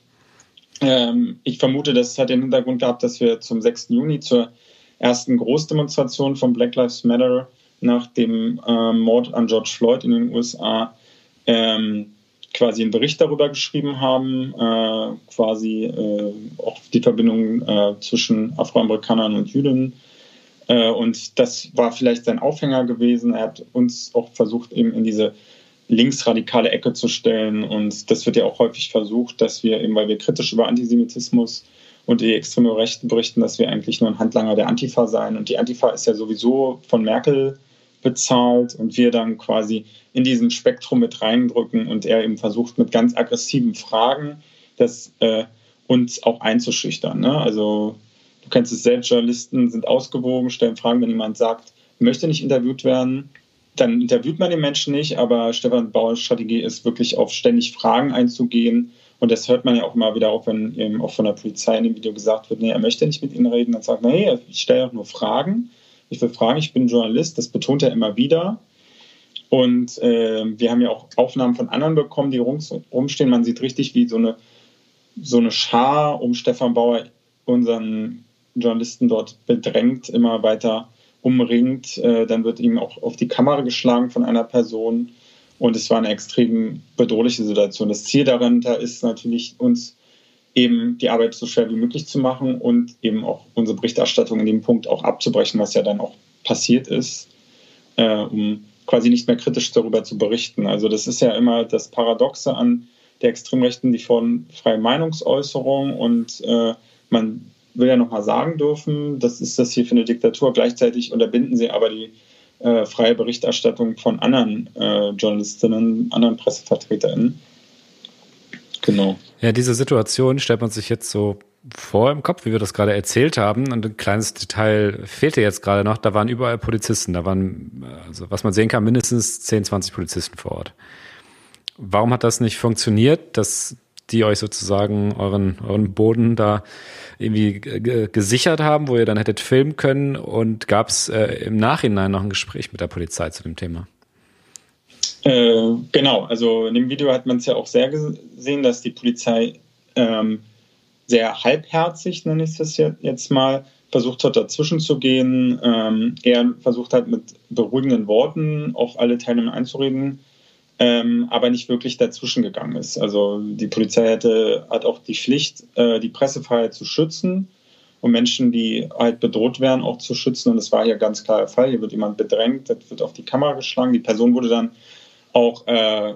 Ähm, ich vermute, das hat den Hintergrund gehabt, dass wir zum 6. Juni zur ersten Großdemonstration von Black Lives Matter nach dem äh, Mord an George Floyd in den USA ähm, quasi einen Bericht darüber geschrieben haben, äh, quasi äh, auch die Verbindung äh, zwischen Afroamerikanern und Jüdinnen. Äh, und das war vielleicht sein Aufhänger gewesen. Er hat uns auch versucht, eben in diese linksradikale Ecke zu stellen. Und das wird ja auch häufig versucht, dass wir eben, weil wir kritisch über Antisemitismus und die extreme Rechten berichten, dass wir eigentlich nur ein Handlanger der Antifa seien. Und die Antifa ist ja sowieso von Merkel bezahlt und wir dann quasi in diesem Spektrum mit reindrücken und er eben versucht mit ganz aggressiven Fragen das äh, uns auch einzuschüchtern. Ne? Also du kennst es selbst, Journalisten sind ausgewogen, stellen Fragen, wenn jemand sagt, möchte nicht interviewt werden, dann interviewt man den Menschen nicht, aber Stefan Bauers Strategie ist wirklich auf ständig Fragen einzugehen und das hört man ja auch immer wieder auf, wenn eben auch von der Polizei in dem Video gesagt wird, nee, er möchte nicht mit ihnen reden, dann sagt man, hey, ich stelle auch nur Fragen ich will fragen, ich bin Journalist, das betont er immer wieder. Und äh, wir haben ja auch Aufnahmen von anderen bekommen, die rumstehen. Man sieht richtig, wie so eine, so eine Schar um Stefan Bauer unseren Journalisten dort bedrängt, immer weiter umringt. Äh, dann wird ihm auch auf die Kamera geschlagen von einer Person. Und es war eine extrem bedrohliche Situation. Das Ziel dahinter ist natürlich, uns eben die Arbeit so schwer wie möglich zu machen und eben auch unsere Berichterstattung in dem Punkt auch abzubrechen, was ja dann auch passiert ist, äh, um quasi nicht mehr kritisch darüber zu berichten. Also das ist ja immer das Paradoxe an der Extremrechten, die von freie Meinungsäußerung und äh, man will ja nochmal sagen dürfen, das ist das hier für eine Diktatur. Gleichzeitig unterbinden sie aber die äh, freie Berichterstattung von anderen äh, Journalistinnen, anderen PressevertreterInnen. Genau. Ja, diese Situation stellt man sich jetzt so vor im Kopf, wie wir das gerade erzählt haben. Und ein kleines Detail fehlte jetzt gerade noch. Da waren überall Polizisten. Da waren, also was man sehen kann, mindestens 10, 20 Polizisten vor Ort. Warum hat das nicht funktioniert, dass die euch sozusagen euren, euren Boden da irgendwie gesichert haben, wo ihr dann hättet filmen können? Und gab es äh, im Nachhinein noch ein Gespräch mit der Polizei zu dem Thema? Äh, genau, also in dem Video hat man es ja auch sehr gesehen, dass die Polizei ähm, sehr halbherzig, nenne ich es jetzt mal, versucht hat, dazwischen zu gehen. Ähm, er versucht hat, mit beruhigenden Worten auf alle Teilnehmer einzureden, ähm, aber nicht wirklich dazwischen gegangen ist. Also die Polizei hätte, hat auch die Pflicht, äh, die Pressefreiheit zu schützen und Menschen, die halt bedroht werden, auch zu schützen. Und das war hier ganz klar der Fall. Hier wird jemand bedrängt, das wird auf die Kamera geschlagen. Die Person wurde dann auch äh,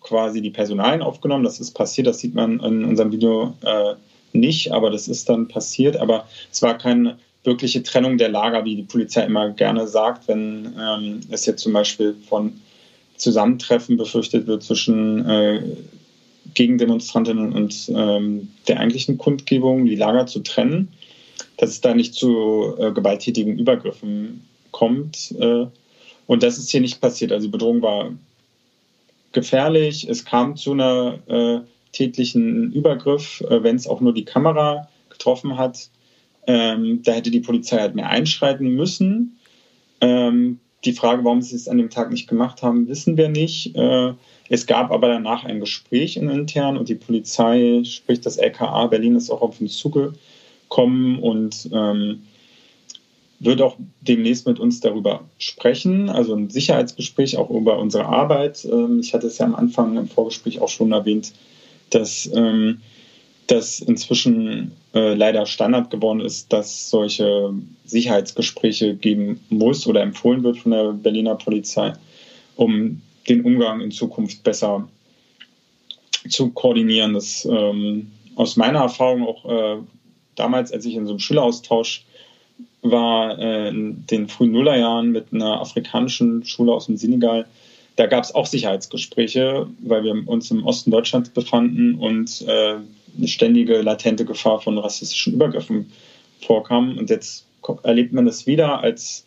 quasi die Personalien aufgenommen. Das ist passiert, das sieht man in unserem Video äh, nicht, aber das ist dann passiert. Aber es war keine wirkliche Trennung der Lager, wie die Polizei immer gerne sagt, wenn ähm, es jetzt zum Beispiel von Zusammentreffen befürchtet wird zwischen äh, Gegendemonstrantinnen und ähm, der eigentlichen Kundgebung, die Lager zu trennen, dass es da nicht zu äh, gewalttätigen Übergriffen kommt. Äh, und das ist hier nicht passiert. Also die Bedrohung war gefährlich. Es kam zu einer äh, tätlichen Übergriff, äh, wenn es auch nur die Kamera getroffen hat. Ähm, da hätte die Polizei halt mehr einschreiten müssen. Ähm, die Frage, warum sie es an dem Tag nicht gemacht haben, wissen wir nicht. Äh, es gab aber danach ein Gespräch in intern und die Polizei, sprich das LKA Berlin, ist auch auf uns zugekommen und ähm, wird auch demnächst mit uns darüber sprechen, also ein Sicherheitsgespräch auch über unsere Arbeit. Ähm, ich hatte es ja am Anfang im Vorgespräch auch schon erwähnt, dass ähm, das inzwischen äh, leider Standard geworden ist, dass solche Sicherheitsgespräche geben muss oder empfohlen wird von der Berliner Polizei, um den Umgang in Zukunft besser zu koordinieren. Das ähm, aus meiner Erfahrung auch äh, damals, als ich in so einem Schüleraustausch war, äh, in den frühen Nullerjahren mit einer afrikanischen Schule aus dem Senegal, da gab es auch Sicherheitsgespräche, weil wir uns im Osten Deutschlands befanden und äh, eine ständige latente Gefahr von rassistischen Übergriffen vorkam. Und jetzt erlebt man das wieder als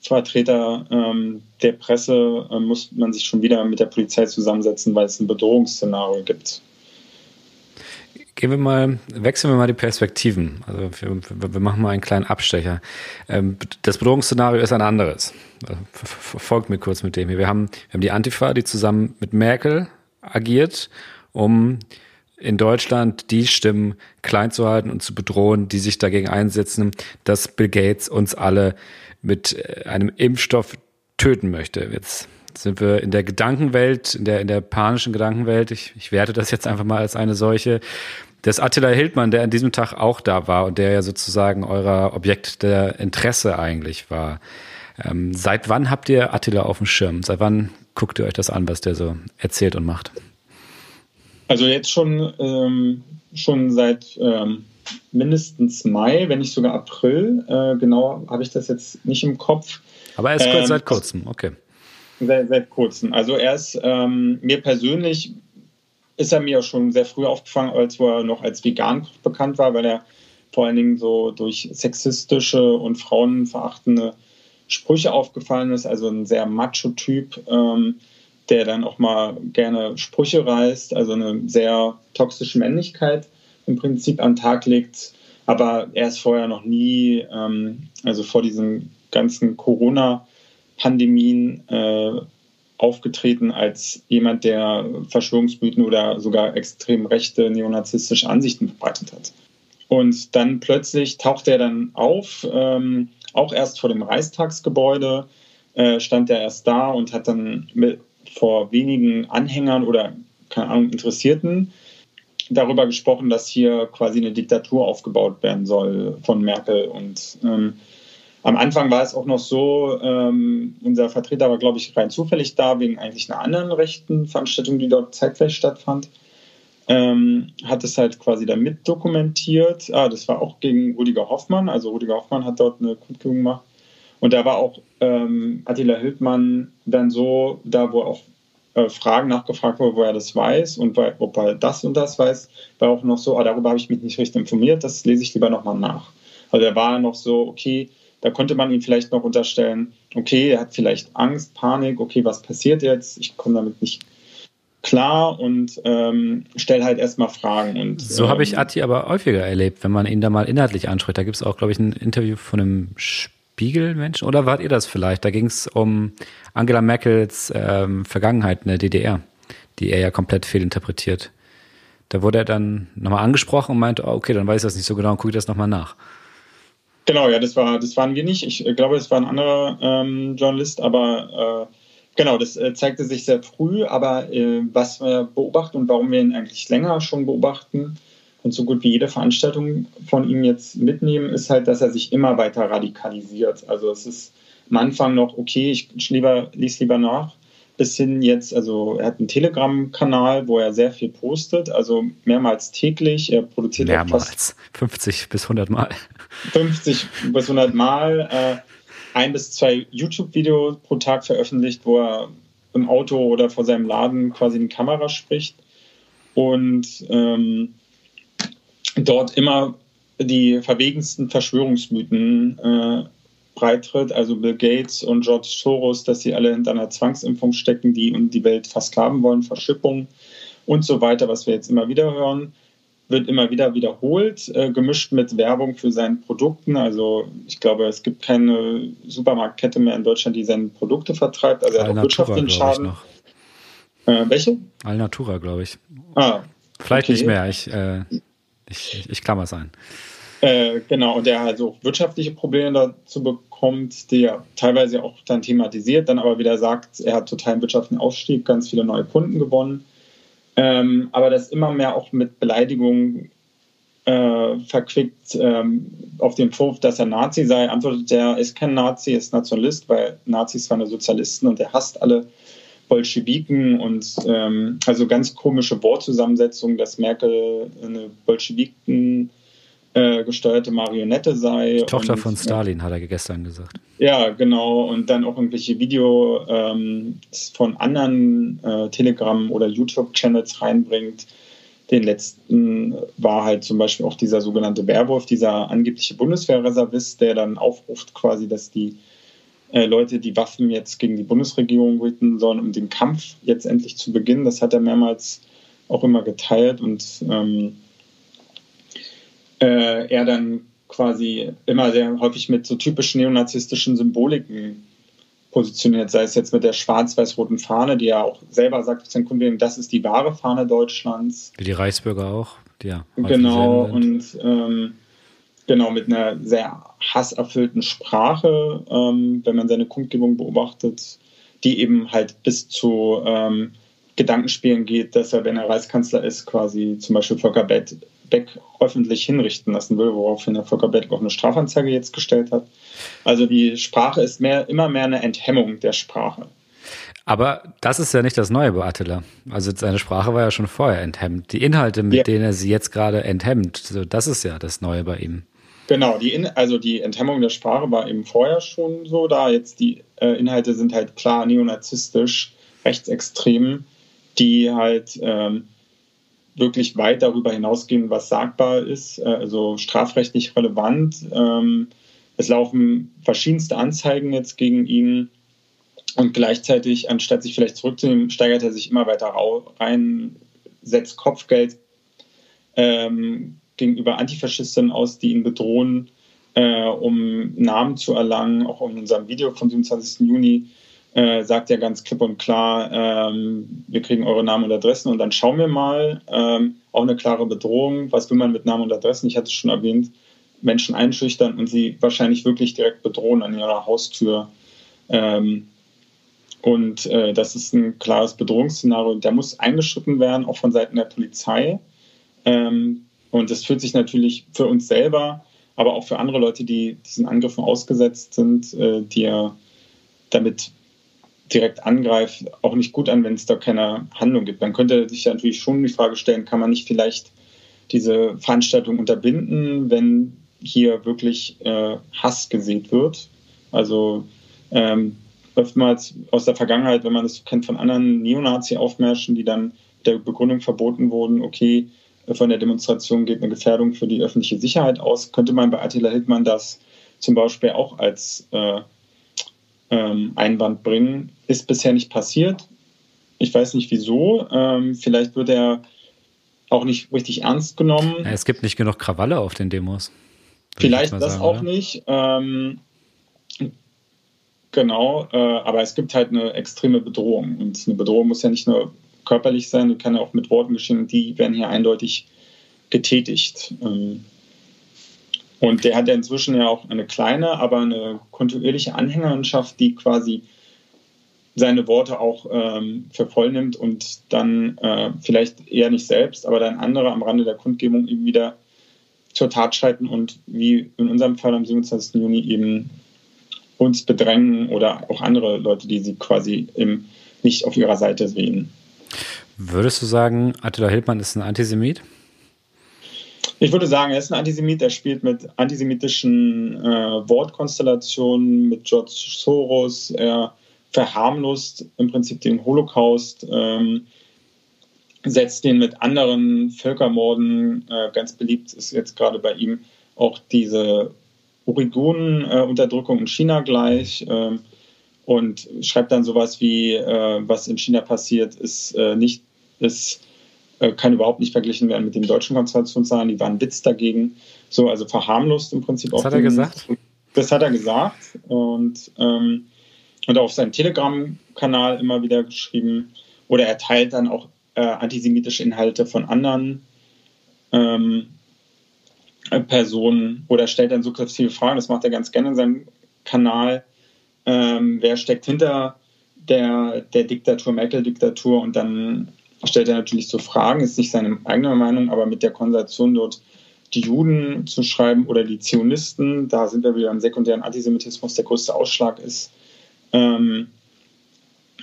Vertreter ähm, der Presse äh, muss man sich schon wieder mit der Polizei zusammensetzen, weil es ein Bedrohungsszenario gibt. Gehen wir mal, wechseln wir mal die Perspektiven. Also wir, wir machen mal einen kleinen Abstecher. Ähm, das Bedrohungsszenario ist ein anderes. Also, folgt mir kurz mit dem hier. Wir haben, wir haben die Antifa, die zusammen mit Merkel agiert, um in Deutschland die Stimmen klein zu halten und zu bedrohen, die sich dagegen einsetzen, dass Bill Gates uns alle mit äh, einem Impfstoff töten möchte. Jetzt sind wir in der Gedankenwelt, in der, in der panischen Gedankenwelt. Ich, ich werte das jetzt einfach mal als eine solche. Das Attila Hildmann, der an diesem Tag auch da war und der ja sozusagen euer Objekt der Interesse eigentlich war. Ähm, seit wann habt ihr Attila auf dem Schirm? Seit wann guckt ihr euch das an, was der so erzählt und macht? Also jetzt schon, ähm, schon seit ähm, mindestens Mai, wenn nicht sogar April. Äh, genau habe ich das jetzt nicht im Kopf. Aber erst ähm, seit kurzem, okay. Seit, seit kurzem. Also er ist ähm, mir persönlich ist er mir schon sehr früh aufgefallen, als er noch als vegan bekannt war, weil er vor allen Dingen so durch sexistische und frauenverachtende Sprüche aufgefallen ist. Also ein sehr Macho-Typ, ähm, der dann auch mal gerne Sprüche reißt, also eine sehr toxische Männlichkeit im Prinzip an den Tag legt. Aber er ist vorher noch nie, ähm, also vor diesen ganzen Corona-Pandemien, äh, aufgetreten als jemand, der Verschwörungsmythen oder sogar extrem rechte neonazistische Ansichten verbreitet hat. Und dann plötzlich taucht er dann auf, ähm, auch erst vor dem Reichstagsgebäude äh, stand er erst da und hat dann mit, vor wenigen Anhängern oder keine Ahnung Interessierten darüber gesprochen, dass hier quasi eine Diktatur aufgebaut werden soll von Merkel. Und ähm, am Anfang war es auch noch so, ähm, unser Vertreter war, glaube ich, rein zufällig da, wegen eigentlich einer anderen rechten Veranstaltung, die dort zeitgleich stattfand. Ähm, hat es halt quasi da mit dokumentiert. Ah, das war auch gegen Rudiger Hoffmann. Also Rudiger Hoffmann hat dort eine Kundgebung gemacht. Und da war auch ähm, Attila Hildmann dann so, da wo auch äh, Fragen nachgefragt wurde, wo er das weiß und bei, ob er das und das weiß, war auch noch so, ah, darüber habe ich mich nicht richtig informiert, das lese ich lieber nochmal nach. Also er war noch so, okay, da konnte man ihm vielleicht noch unterstellen, okay, er hat vielleicht Angst, Panik, okay, was passiert jetzt? Ich komme damit nicht klar und ähm, stelle halt erstmal Fragen. Und, so ähm, habe ich Atti aber häufiger erlebt, wenn man ihn da mal inhaltlich anspricht. Da gibt es auch, glaube ich, ein Interview von einem Spiegelmenschen oder wart ihr das vielleicht? Da ging es um Angela Merkels ähm, Vergangenheit in der DDR, die er ja komplett fehlinterpretiert. Da wurde er dann nochmal angesprochen und meinte, oh, okay, dann weiß ich das nicht so genau und gucke das nochmal nach. Genau, ja, das war, das waren wir nicht. Ich äh, glaube, es war ein anderer ähm, Journalist, aber äh, genau, das äh, zeigte sich sehr früh. Aber äh, was wir beobachten und warum wir ihn eigentlich länger schon beobachten und so gut wie jede Veranstaltung von ihm jetzt mitnehmen, ist halt, dass er sich immer weiter radikalisiert. Also es ist am Anfang noch, okay, ich lieber, lies lieber nach, bis hin jetzt, also er hat einen Telegram-Kanal, wo er sehr viel postet, also mehrmals täglich. Er produziert mehrmals, 50 bis 100 Mal. 50 bis 100 Mal. Äh, ein bis zwei YouTube-Videos pro Tag veröffentlicht, wo er im Auto oder vor seinem Laden quasi in die Kamera spricht und ähm, dort immer die verwegensten Verschwörungsmythen äh, breitritt, also Bill Gates und George Soros, dass sie alle hinter einer Zwangsimpfung stecken, die und die Welt versklaven wollen, Verschippung und so weiter, was wir jetzt immer wieder hören, wird immer wieder wiederholt, äh, gemischt mit Werbung für seine Produkten. Also ich glaube, es gibt keine Supermarktkette mehr in Deutschland, die seine Produkte vertreibt. Also er hat auch wirtschaftlichen Schaden. Äh, welche? Alnatura, glaube ich. Ah, Vielleicht okay. nicht mehr. Ich, äh, ich, ich, ich klammer es ein. Äh, genau, und der also wirtschaftliche Probleme dazu bekommt, die er teilweise auch dann thematisiert, dann aber wieder sagt, er hat totalen wirtschaftlichen Aufstieg, ganz viele neue Kunden gewonnen. Ähm, aber das immer mehr auch mit Beleidigungen äh, verquickt ähm, auf den Vorwurf, dass er Nazi sei, antwortet er, ist kein Nazi, ist Nationalist, weil Nazis waren Sozialisten und er hasst alle Bolschewiken und ähm, also ganz komische Wortzusammensetzung, dass Merkel eine Bolschewiken äh, gesteuerte Marionette sei. Die Tochter und, von Stalin, äh, hat er gestern gesagt. Ja, genau. Und dann auch irgendwelche Videos ähm, von anderen äh, Telegram- oder YouTube-Channels reinbringt. Den letzten war halt zum Beispiel auch dieser sogenannte Werwolf, dieser angebliche Bundeswehrreservist, der dann aufruft quasi, dass die äh, Leute die Waffen jetzt gegen die Bundesregierung richten sollen, um den Kampf jetzt endlich zu beginnen. Das hat er mehrmals auch immer geteilt und ähm, äh, er dann quasi immer sehr häufig mit so typischen neonazistischen Symboliken positioniert, sei es jetzt mit der schwarz-weiß-roten Fahne, die er auch selber sagt, das ist die wahre Fahne Deutschlands. Wie die Reichsbürger auch, ja. Genau, und ähm, genau mit einer sehr hasserfüllten Sprache, ähm, wenn man seine Kundgebung beobachtet, die eben halt bis zu ähm, Gedankenspielen geht, dass er, wenn er Reichskanzler ist, quasi zum Beispiel Volker Beck öffentlich hinrichten lassen will, woraufhin der Volker Beck auch eine Strafanzeige jetzt gestellt hat. Also die Sprache ist mehr, immer mehr eine Enthemmung der Sprache. Aber das ist ja nicht das Neue bei Attila. Also seine Sprache war ja schon vorher enthemmt. Die Inhalte, mit ja. denen er sie jetzt gerade enthemmt, so das ist ja das Neue bei ihm. Genau, die In also die Enthemmung der Sprache war eben vorher schon so da. Jetzt die äh, Inhalte sind halt klar neonazistisch, rechtsextrem, die halt ähm, wirklich weit darüber hinausgehen, was sagbar ist, äh, also strafrechtlich relevant. Ähm, es laufen verschiedenste Anzeigen jetzt gegen ihn und gleichzeitig, anstatt sich vielleicht zurückzunehmen, steigert er sich immer weiter rein, setzt Kopfgeld ähm, gegenüber Antifaschistinnen aus, die ihn bedrohen, äh, um Namen zu erlangen. Auch in unserem Video vom 27. Juni äh, sagt er ganz klipp und klar, ähm, wir kriegen eure Namen und Adressen und dann schauen wir mal. Ähm, auch eine klare Bedrohung. Was will man mit Namen und Adressen? Ich hatte es schon erwähnt, Menschen einschüchtern und sie wahrscheinlich wirklich direkt bedrohen an ihrer Haustür. Ähm, und äh, das ist ein klares Bedrohungsszenario. Der muss eingeschritten werden, auch von Seiten der Polizei. Ähm, und das fühlt sich natürlich für uns selber, aber auch für andere Leute, die diesen Angriffen ausgesetzt sind, äh, die er damit direkt angreift, auch nicht gut an, wenn es da keine Handlung gibt. Dann könnte sich natürlich schon die Frage stellen, kann man nicht vielleicht diese Veranstaltung unterbinden, wenn hier wirklich äh, Hass gesät wird? Also ähm, oftmals aus der Vergangenheit, wenn man das kennt von anderen Neonazi-Aufmärschen, die dann der Begründung verboten wurden, okay, von der Demonstration geht eine Gefährdung für die öffentliche Sicherheit aus, könnte man bei Attila Hildmann das zum Beispiel auch als äh, ähm, Einwand bringen. Ist bisher nicht passiert. Ich weiß nicht wieso. Ähm, vielleicht wird er auch nicht richtig ernst genommen. Es gibt nicht genug Krawalle auf den Demos. Vielleicht das sagen, auch oder? nicht. Ähm, genau, äh, aber es gibt halt eine extreme Bedrohung. Und eine Bedrohung muss ja nicht nur körperlich sein, die kann ja auch mit Worten geschehen. Die werden hier eindeutig getätigt. Ähm, und der hat ja inzwischen ja auch eine kleine, aber eine kontinuierliche Anhängerschaft, die quasi seine Worte auch ähm, für voll nimmt und dann äh, vielleicht eher nicht selbst, aber dann andere am Rande der Kundgebung eben wieder zur Tat schreiten und wie in unserem Fall am 27. Juni eben uns bedrängen oder auch andere Leute, die sie quasi im nicht auf ihrer Seite sehen. Würdest du sagen, Attila Hildmann ist ein Antisemit? Ich würde sagen, er ist ein Antisemit. Er spielt mit antisemitischen äh, Wortkonstellationen, mit George Soros. Er verharmlost im Prinzip den Holocaust, ähm, setzt den mit anderen Völkermorden. Äh, ganz beliebt ist jetzt gerade bei ihm auch diese Uiguren-Unterdrückung in China gleich. Ähm, und schreibt dann sowas wie, äh, was in China passiert, ist äh, nicht, ist äh, kann überhaupt nicht verglichen werden mit den deutschen Konzentrationszahlen. Die waren Witz dagegen. So, also verharmlost im Prinzip. Was hat er gesagt? Das hat er gesagt. Und, ähm, und auf seinem Telegram-Kanal immer wieder geschrieben. Oder er teilt dann auch äh, antisemitische Inhalte von anderen ähm, Personen oder stellt dann suggestive Fragen. Das macht er ganz gerne in seinem Kanal. Ähm, wer steckt hinter der, der Diktatur, Merkel-Diktatur? Und dann stellt er natürlich so Fragen, ist nicht seine eigene Meinung, aber mit der Konversation dort die Juden zu schreiben oder die Zionisten, da sind wir wieder im sekundären Antisemitismus, der größte Ausschlag ist, ähm,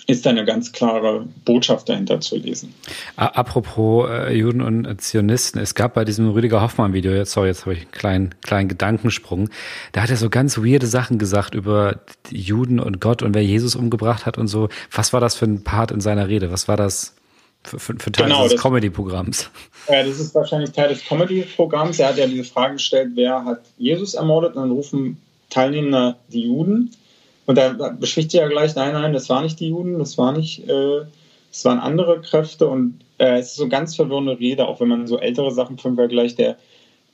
ist da eine ganz klare Botschaft dahinter zu lesen. Apropos äh, Juden und Zionisten, es gab bei diesem Rüdiger Hoffmann-Video, jetzt, sorry, jetzt habe ich einen kleinen, kleinen Gedankensprung, da hat er so ganz weirde Sachen gesagt über Juden und Gott und wer Jesus umgebracht hat und so. Was war das für ein Part in seiner Rede? Was war das? Für, für, für Teil genau, des Comedy-Programms. Ja, das ist wahrscheinlich Teil des Comedy-Programms. Er hat ja diese Frage gestellt, wer hat Jesus ermordet? Und dann rufen Teilnehmer die Juden. Und da beschwichtigt er gleich, nein, nein, das waren nicht die Juden, das war nicht, äh, das waren andere Kräfte. Und äh, es ist so ganz verwirrende Rede, auch wenn man so ältere Sachen vom Vergleich, der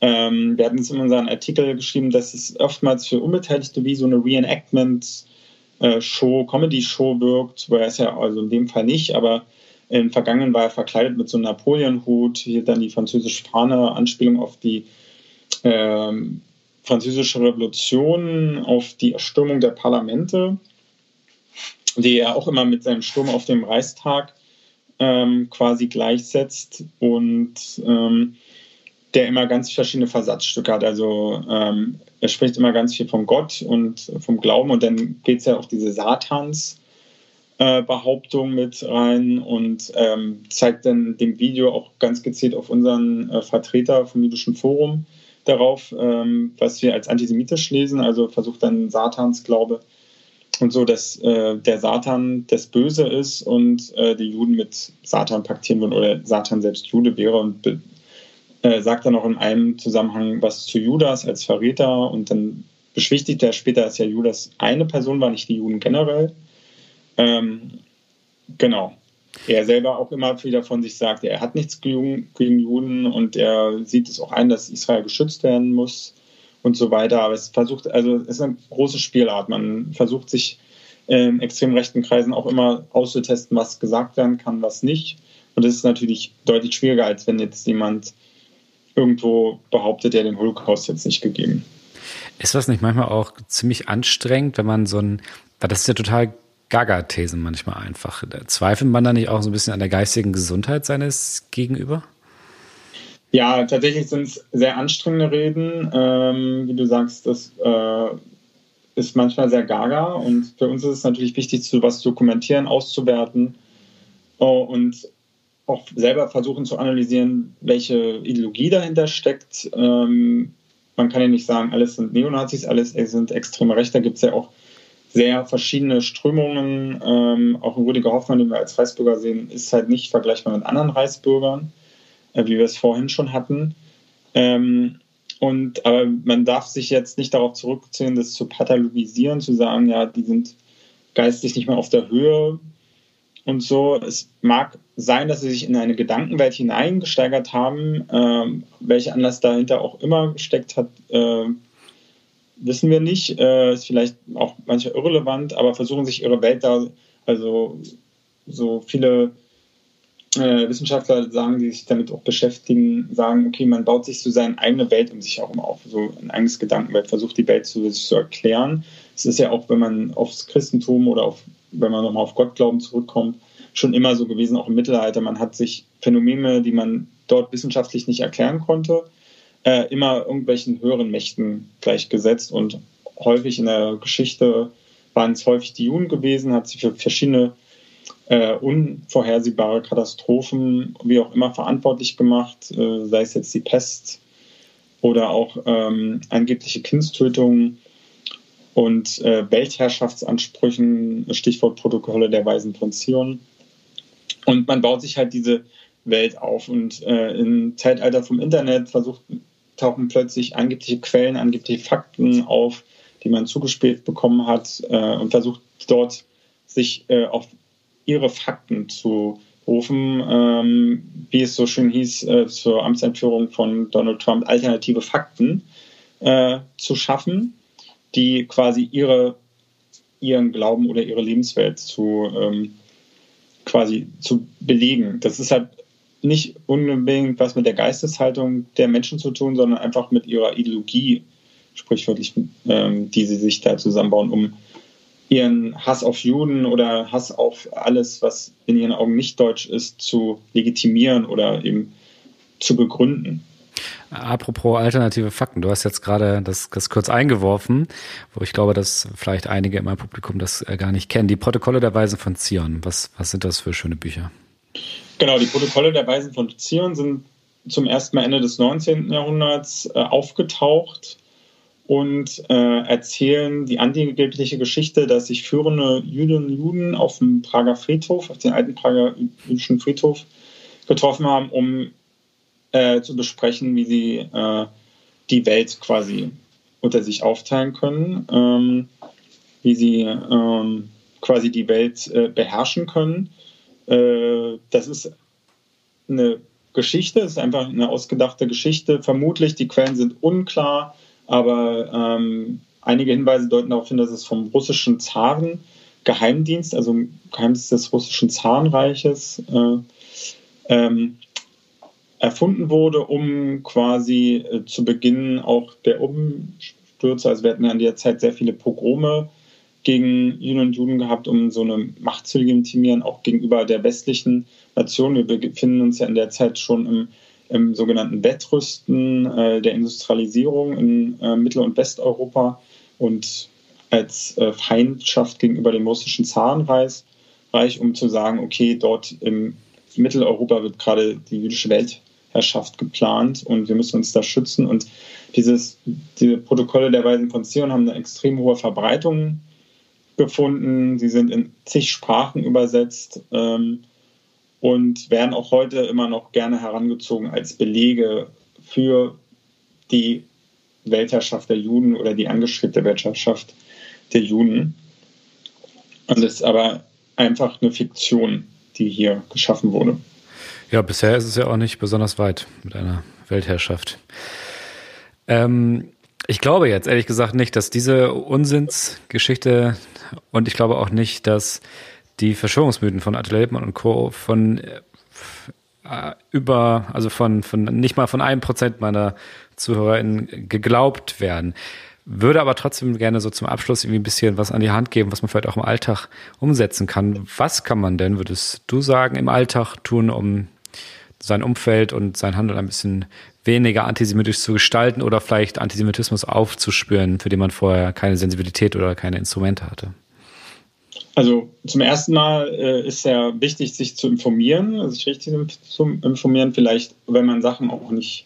ähm, wir hatten es in unserem Artikel geschrieben, dass es oftmals für Unbeteiligte wie so eine Reenactment-Show, äh, Comedy-Show wirkt, er es ja also in dem Fall nicht, aber im Vergangenen war er verkleidet mit so einem Napoleon-Hut, hier dann die französische Fahne, Anspielung auf die ähm, französische Revolution, auf die Erstürmung der Parlamente, die er auch immer mit seinem Sturm auf dem Reichstag ähm, quasi gleichsetzt und ähm, der immer ganz verschiedene Versatzstücke hat. Also ähm, er spricht immer ganz viel von Gott und vom Glauben und dann geht es ja auf diese Satans. Äh, Behauptung mit rein und ähm, zeigt dann dem Video auch ganz gezielt auf unseren äh, Vertreter vom jüdischen Forum darauf, ähm, was wir als antisemitisch lesen, also versucht dann Satansglaube und so, dass äh, der Satan das Böse ist und äh, die Juden mit Satan paktieren würden oder Satan selbst Jude wäre und äh, sagt dann auch in einem Zusammenhang was zu Judas als Verräter und dann beschwichtigt er später, dass ja Judas eine Person war, nicht die Juden generell. Ähm, genau. Er selber auch immer wieder von sich sagt, er hat nichts gegen, Juden und er sieht es auch ein, dass Israel geschützt werden muss und so weiter. Aber es versucht, also es ist eine große Spielart. Man versucht sich in extrem rechten Kreisen auch immer auszutesten, was gesagt werden kann, was nicht. Und das ist natürlich deutlich schwieriger, als wenn jetzt jemand irgendwo behauptet, er den Holocaust jetzt nicht gegeben. Ist das nicht manchmal auch ziemlich anstrengend, wenn man so ein, weil das ist ja total Gaga-Thesen manchmal einfach. Zweifelt man da nicht auch so ein bisschen an der geistigen Gesundheit seines Gegenüber? Ja, tatsächlich sind es sehr anstrengende Reden. Ähm, wie du sagst, das äh, ist manchmal sehr gaga und für uns ist es natürlich wichtig, zu was dokumentieren, auszuwerten oh, und auch selber versuchen zu analysieren, welche Ideologie dahinter steckt. Ähm, man kann ja nicht sagen, alles sind Neonazis, alles sind extreme Rechte. Da gibt es ja auch sehr verschiedene Strömungen. Ähm, auch Rüdiger Hoffmann, den wir als Reichsbürger sehen, ist halt nicht vergleichbar mit anderen Reichsbürgern, äh, wie wir es vorhin schon hatten. Ähm, und aber man darf sich jetzt nicht darauf zurückziehen, das zu pathologisieren, zu sagen, ja, die sind geistig nicht mehr auf der Höhe und so. Es mag sein, dass sie sich in eine Gedankenwelt hineingesteigert haben, ähm, welcher Anlass dahinter auch immer gesteckt hat, äh, wissen wir nicht, äh, ist vielleicht auch manchmal irrelevant, aber versuchen sich ihre Welt da, also so viele äh, Wissenschaftler sagen, die sich damit auch beschäftigen, sagen, okay, man baut sich so seine eigene Welt um sich herum auf, so ein eigenes Gedankenwelt, versucht die Welt zu, sich zu erklären. Es ist ja auch, wenn man aufs Christentum oder auf, wenn man nochmal auf Gottglauben zurückkommt, schon immer so gewesen, auch im Mittelalter. Man hat sich Phänomene, die man dort wissenschaftlich nicht erklären konnte, äh, immer irgendwelchen höheren Mächten gleichgesetzt und häufig in der Geschichte waren es häufig die Juden gewesen, hat sich für verschiedene äh, unvorhersehbare Katastrophen wie auch immer verantwortlich gemacht, äh, sei es jetzt die Pest oder auch ähm, angebliche Kindstötungen und äh, Weltherrschaftsansprüchen, Stichwort Protokolle der Weisen von Zion. Und man baut sich halt diese Welt auf. Und äh, im Zeitalter vom Internet versucht, tauchen plötzlich angebliche Quellen, angebliche Fakten auf, die man zugespielt bekommen hat äh, und versucht dort sich äh, auf ihre Fakten zu rufen, ähm, wie es so schön hieß, äh, zur Amtseinführung von Donald Trump, alternative Fakten äh, zu schaffen, die quasi ihre, ihren Glauben oder ihre Lebenswelt zu ähm, quasi zu belegen. Das ist halt nicht unbedingt was mit der Geisteshaltung der Menschen zu tun, sondern einfach mit ihrer Ideologie, sprichwörtlich, ähm, die sie sich da zusammenbauen, um ihren Hass auf Juden oder Hass auf alles, was in ihren Augen nicht deutsch ist, zu legitimieren oder eben zu begründen. Apropos alternative Fakten, du hast jetzt gerade das, das kurz eingeworfen, wo ich glaube, dass vielleicht einige in meinem Publikum das äh, gar nicht kennen. Die Protokolle der Weisen von Zion, was, was sind das für schöne Bücher? Genau, die Protokolle der Weisen von Zion sind zum ersten Mal Ende des 19. Jahrhunderts äh, aufgetaucht und äh, erzählen die angebliche Geschichte, dass sich führende Jüdinnen und Juden auf dem Prager Friedhof, auf den alten Prager jüdischen Friedhof getroffen haben, um äh, zu besprechen, wie sie äh, die Welt quasi unter sich aufteilen können, ähm, wie sie ähm, quasi die Welt äh, beherrschen können. Äh, das ist eine Geschichte, es ist einfach eine ausgedachte Geschichte. Vermutlich, die Quellen sind unklar aber ähm, einige Hinweise deuten darauf hin, dass es vom russischen Zaren Geheimdienst, also Geheimdienst des russischen Zarenreiches, äh, ähm, erfunden wurde, um quasi äh, zu Beginn auch der Umstürze, also wir hatten ja in der Zeit sehr viele Pogrome gegen Juden und Juden gehabt, um so eine Macht zu legitimieren, auch gegenüber der westlichen Nation. Wir befinden uns ja in der Zeit schon im im sogenannten Wettrüsten äh, der Industrialisierung in äh, Mittel- und Westeuropa und als äh, Feindschaft gegenüber dem russischen Zarenreich, um zu sagen, okay, dort im Mitteleuropa wird gerade die jüdische Weltherrschaft geplant und wir müssen uns da schützen. Und dieses, diese Protokolle der Weisen von Zion haben eine extrem hohe Verbreitung gefunden. Sie sind in zig Sprachen übersetzt. Ähm, und werden auch heute immer noch gerne herangezogen als Belege für die Weltherrschaft der Juden oder die angestrebte Weltherrschaft der Juden. Und es ist aber einfach eine Fiktion, die hier geschaffen wurde. Ja, bisher ist es ja auch nicht besonders weit mit einer Weltherrschaft. Ähm, ich glaube jetzt ehrlich gesagt nicht, dass diese Unsinnsgeschichte und ich glaube auch nicht, dass die Verschwörungsmythen von Attila Hildmann und Co. von äh, über, also von, von nicht mal von einem Prozent meiner ZuhörerInnen geglaubt werden. Würde aber trotzdem gerne so zum Abschluss irgendwie ein bisschen was an die Hand geben, was man vielleicht auch im Alltag umsetzen kann. Was kann man denn, würdest du sagen, im Alltag tun, um sein Umfeld und sein Handeln ein bisschen weniger antisemitisch zu gestalten oder vielleicht Antisemitismus aufzuspüren, für den man vorher keine Sensibilität oder keine Instrumente hatte? Also zum ersten Mal äh, ist ja wichtig, sich zu informieren, sich richtig zu informieren, vielleicht, wenn man Sachen auch nicht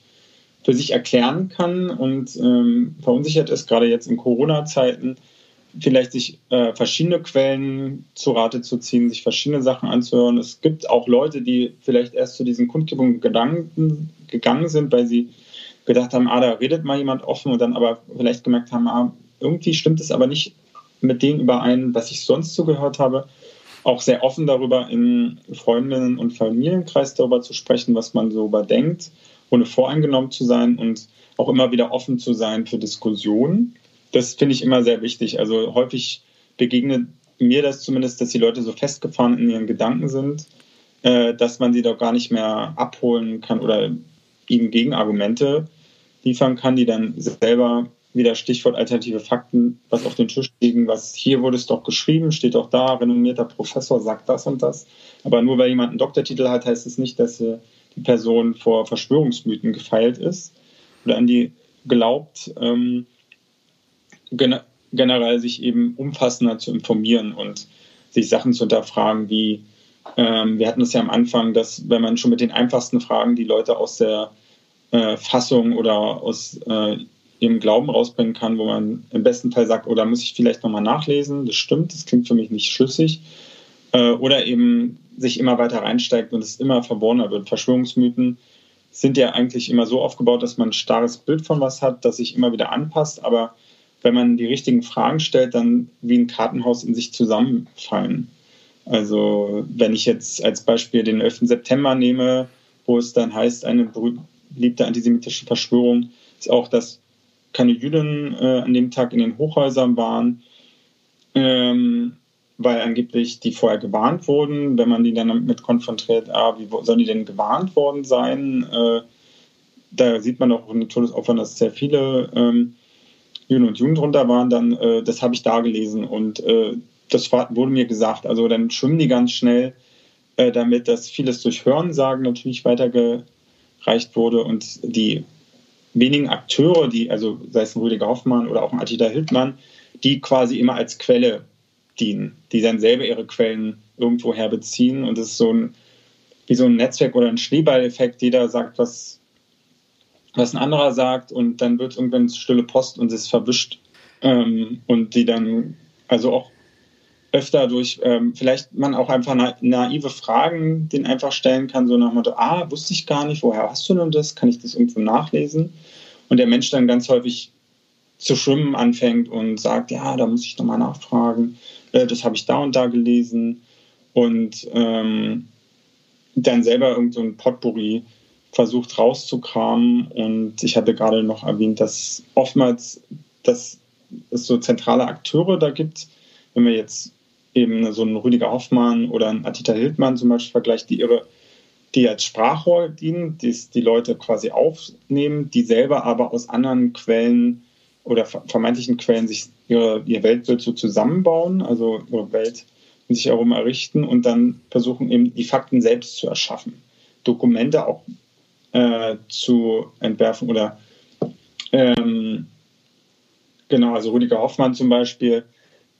für sich erklären kann und ähm, verunsichert ist, gerade jetzt in Corona-Zeiten, vielleicht sich äh, verschiedene Quellen zu Rate zu ziehen, sich verschiedene Sachen anzuhören. Es gibt auch Leute, die vielleicht erst zu diesen Kundgebungen Gedanken gegangen sind, weil sie gedacht haben, ah, da redet mal jemand offen und dann aber vielleicht gemerkt haben, ah, irgendwie stimmt es aber nicht mit dem überein, was ich sonst so gehört habe. Auch sehr offen darüber, in Freundinnen- und Familienkreis darüber zu sprechen, was man so überdenkt, ohne voreingenommen zu sein und auch immer wieder offen zu sein für Diskussionen. Das finde ich immer sehr wichtig. Also häufig begegnet mir das zumindest, dass die Leute so festgefahren in ihren Gedanken sind, äh, dass man sie doch gar nicht mehr abholen kann oder ihnen Gegenargumente liefern kann, die dann selber wieder Stichwort alternative Fakten, was auf den Tisch liegen, was hier wurde es doch geschrieben, steht doch da, renommierter Professor sagt das und das. Aber nur weil jemand einen Doktortitel hat, heißt es nicht, dass die Person vor Verschwörungsmythen gefeilt ist oder an die glaubt, ähm, generell sich eben umfassender zu informieren und sich Sachen zu hinterfragen, wie ähm, wir hatten es ja am Anfang, dass wenn man schon mit den einfachsten Fragen die Leute aus der äh, Fassung oder aus äh, ihrem Glauben rausbringen kann, wo man im besten Fall sagt, oder oh, muss ich vielleicht nochmal nachlesen, das stimmt, das klingt für mich nicht schlüssig. Äh, oder eben sich immer weiter reinsteigt und es immer verborgener wird. Verschwörungsmythen sind ja eigentlich immer so aufgebaut, dass man ein starres Bild von was hat, das sich immer wieder anpasst, aber wenn man die richtigen Fragen stellt, dann wie ein Kartenhaus in sich zusammenfallen. Also wenn ich jetzt als Beispiel den 11. September nehme, wo es dann heißt, eine beliebte antisemitische Verschwörung ist auch, dass keine Juden äh, an dem Tag in den Hochhäusern waren, ähm, weil angeblich die vorher gewarnt wurden. Wenn man die dann damit konfrontiert, ah, wie sollen die denn gewarnt worden sein? Äh, da sieht man auch in den Todesopfern, dass sehr viele ähm, Juden und Juden drunter waren. Dann, äh, das habe ich da gelesen und äh, das war, wurde mir gesagt. Also dann schwimmen die ganz schnell äh, damit, dass vieles durch Hörensagen natürlich weitergereicht wurde und die wenigen Akteure, die, also sei es ein Rüdiger Hoffmann oder auch ein Attila Hildmann, die quasi immer als Quelle dienen, die dann selber ihre Quellen irgendwo her beziehen. Und es ist so ein, wie so ein Netzwerk oder ein Schneeballeffekt. Jeder sagt, was, was ein anderer sagt und dann wird irgendwann stille Post und es ist verwischt. Ähm, und die dann, also auch öfter durch, ähm, vielleicht man auch einfach na naive Fragen den einfach stellen kann, so nach dem Motto, ah, wusste ich gar nicht, woher hast du denn das? Kann ich das irgendwo nachlesen? Und der Mensch dann ganz häufig zu schwimmen anfängt und sagt, ja, da muss ich nochmal nachfragen, äh, das habe ich da und da gelesen und ähm, dann selber irgendein so Potpourri versucht rauszukramen und ich hatte gerade noch erwähnt, dass oftmals dass es so zentrale Akteure da gibt, wenn wir jetzt eben so einen Rüdiger Hoffmann oder einen Atita Hildmann zum Beispiel vergleicht, die ihre die als Sprachrohr dienen, die die Leute quasi aufnehmen, die selber aber aus anderen Quellen oder vermeintlichen Quellen sich ihre, ihr Weltbild so zusammenbauen, also ihre Welt in sich herum errichten und dann versuchen eben die Fakten selbst zu erschaffen, Dokumente auch äh, zu entwerfen oder ähm, genau, also Rüdiger Hoffmann zum Beispiel,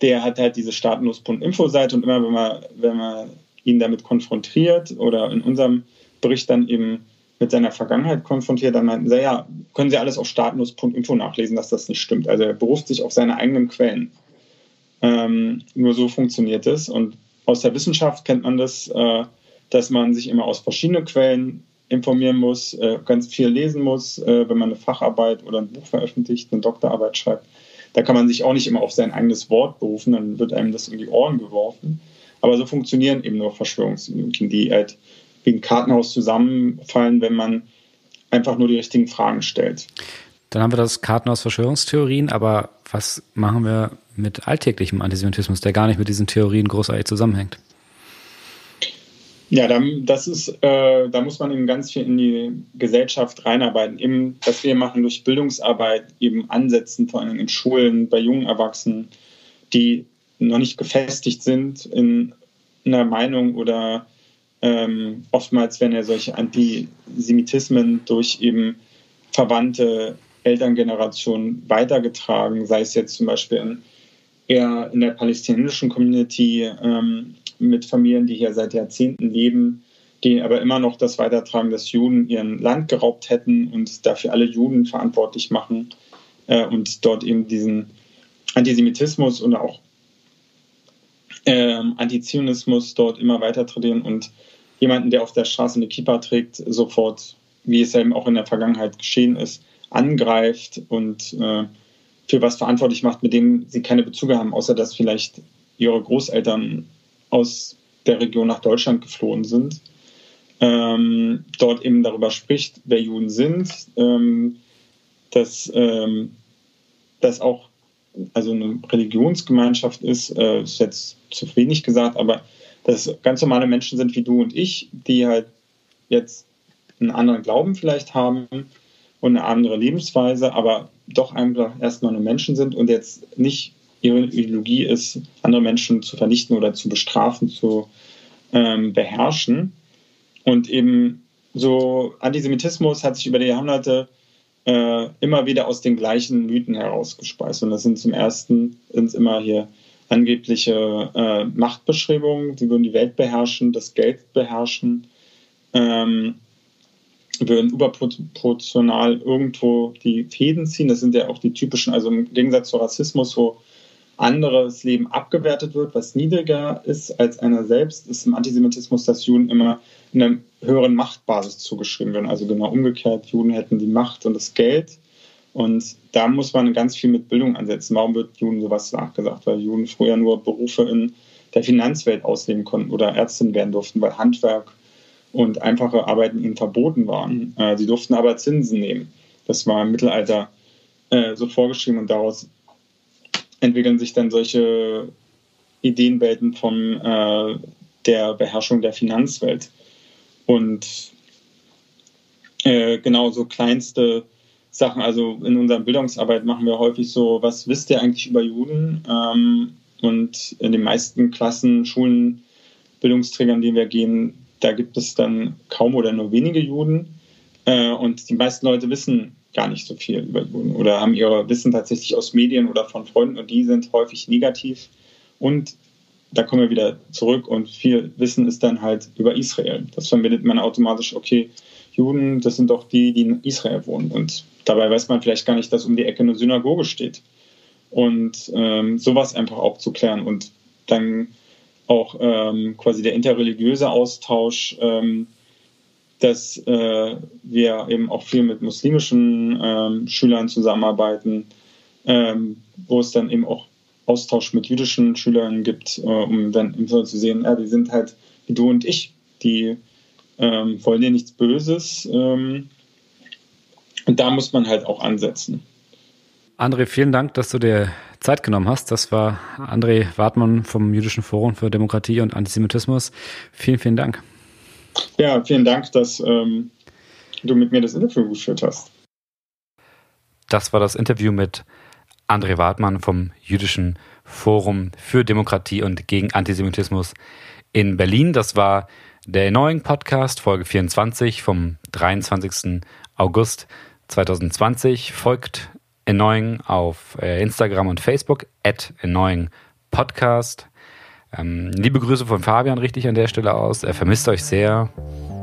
der hat halt diese staatenlos.info-Seite und immer wenn man, wenn man ihn damit konfrontiert oder in unserem Bericht dann eben mit seiner Vergangenheit konfrontiert, dann meinten sie, ja, können Sie alles auf staatenlos.info nachlesen, dass das nicht stimmt. Also er beruft sich auf seine eigenen Quellen. Ähm, nur so funktioniert es. Und aus der Wissenschaft kennt man das, äh, dass man sich immer aus verschiedenen Quellen informieren muss, äh, ganz viel lesen muss, äh, wenn man eine Facharbeit oder ein Buch veröffentlicht, eine Doktorarbeit schreibt. Da kann man sich auch nicht immer auf sein eigenes Wort berufen, dann wird einem das in die Ohren geworfen. Aber so funktionieren eben nur Verschwörungsmythen, die halt wie ein Kartenhaus zusammenfallen, wenn man einfach nur die richtigen Fragen stellt. Dann haben wir das Kartenhaus Verschwörungstheorien, aber was machen wir mit alltäglichem Antisemitismus, der gar nicht mit diesen Theorien großartig zusammenhängt? Ja, das ist, äh, da muss man eben ganz viel in die Gesellschaft reinarbeiten. Eben, was wir machen durch Bildungsarbeit, eben ansetzen, vor allem in Schulen, bei jungen Erwachsenen, die noch nicht gefestigt sind in einer Meinung oder ähm, oftmals werden ja solche Antisemitismen durch eben verwandte Elterngenerationen weitergetragen, sei es jetzt zum Beispiel in, eher in der palästinensischen Community ähm, mit Familien, die hier seit Jahrzehnten leben, die aber immer noch das weitertragen, dass Juden ihren Land geraubt hätten und dafür alle Juden verantwortlich machen äh, und dort eben diesen Antisemitismus und auch ähm, Antizionismus dort immer weiter trainieren und jemanden, der auf der Straße eine Kippa trägt, sofort, wie es eben auch in der Vergangenheit geschehen ist, angreift und äh, für was verantwortlich macht, mit dem sie keine Bezüge haben, außer dass vielleicht ihre Großeltern aus der Region nach Deutschland geflohen sind. Ähm, dort eben darüber spricht, wer Juden sind, ähm, dass ähm, das auch also eine Religionsgemeinschaft ist, äh, ist jetzt zu wenig gesagt, aber dass ganz normale Menschen sind wie du und ich, die halt jetzt einen anderen Glauben vielleicht haben und eine andere Lebensweise, aber doch einfach erstmal nur Menschen sind und jetzt nicht ihre Ideologie ist, andere Menschen zu vernichten oder zu bestrafen, zu ähm, beherrschen. Und eben so Antisemitismus hat sich über die Jahrhunderte äh, immer wieder aus den gleichen Mythen herausgespeist. Und das sind zum ersten sind immer hier angebliche äh, Machtbeschreibungen, sie würden die Welt beherrschen, das Geld beherrschen, ähm, würden überproportional irgendwo die Fäden ziehen. Das sind ja auch die typischen, also im Gegensatz zu Rassismus, wo anderes Leben abgewertet wird, was niedriger ist als einer selbst, ist im Antisemitismus, dass Juden immer einer höheren Machtbasis zugeschrieben werden. Also genau umgekehrt, Juden hätten die Macht und das Geld. Und da muss man ganz viel mit Bildung ansetzen. Warum wird Juden sowas nachgesagt? Weil Juden früher nur Berufe in der Finanzwelt ausleben konnten oder Ärztin werden durften, weil Handwerk und einfache Arbeiten ihnen verboten waren. Äh, sie durften aber Zinsen nehmen. Das war im Mittelalter äh, so vorgeschrieben und daraus entwickeln sich dann solche Ideenwelten von äh, der Beherrschung der Finanzwelt. Und äh, genau so kleinste Sachen, also in unserer Bildungsarbeit machen wir häufig so, was wisst ihr eigentlich über Juden? Ähm, und in den meisten Klassen, Schulen, Bildungsträgern, die wir gehen, da gibt es dann kaum oder nur wenige Juden. Äh, und die meisten Leute wissen gar nicht so viel über Juden oder haben ihre Wissen tatsächlich aus Medien oder von Freunden und die sind häufig negativ. Und da kommen wir wieder zurück und viel Wissen ist dann halt über Israel. Das verbindet man automatisch, okay, Juden, das sind doch die, die in Israel wohnen. Und dabei weiß man vielleicht gar nicht, dass um die Ecke eine Synagoge steht. Und ähm, sowas einfach auch zu klären und dann auch ähm, quasi der interreligiöse Austausch, ähm, dass äh, wir eben auch viel mit muslimischen ähm, Schülern zusammenarbeiten, ähm, wo es dann eben auch Austausch mit jüdischen Schülern gibt, äh, um dann eben so zu sehen, ja, die sind halt wie du und ich, die ähm, wollen dir nichts Böses. Ähm, und da muss man halt auch ansetzen. André, vielen Dank, dass du dir Zeit genommen hast. Das war André Wartmann vom Jüdischen Forum für Demokratie und Antisemitismus. Vielen, vielen Dank. Ja, vielen Dank, dass ähm, du mit mir das Interview geführt hast. Das war das Interview mit André Wartmann vom Jüdischen Forum für Demokratie und gegen Antisemitismus in Berlin. Das war der neuen Podcast, Folge 24 vom 23. August 2020. Folgt Annoying auf äh, Instagram und Facebook, at Podcast. Ähm, liebe Grüße von Fabian richtig an der Stelle aus. Er vermisst euch sehr.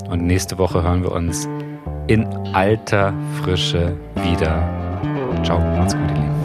Und nächste Woche hören wir uns in alter Frische wieder. Ciao, macht's gut, ihr Lieben.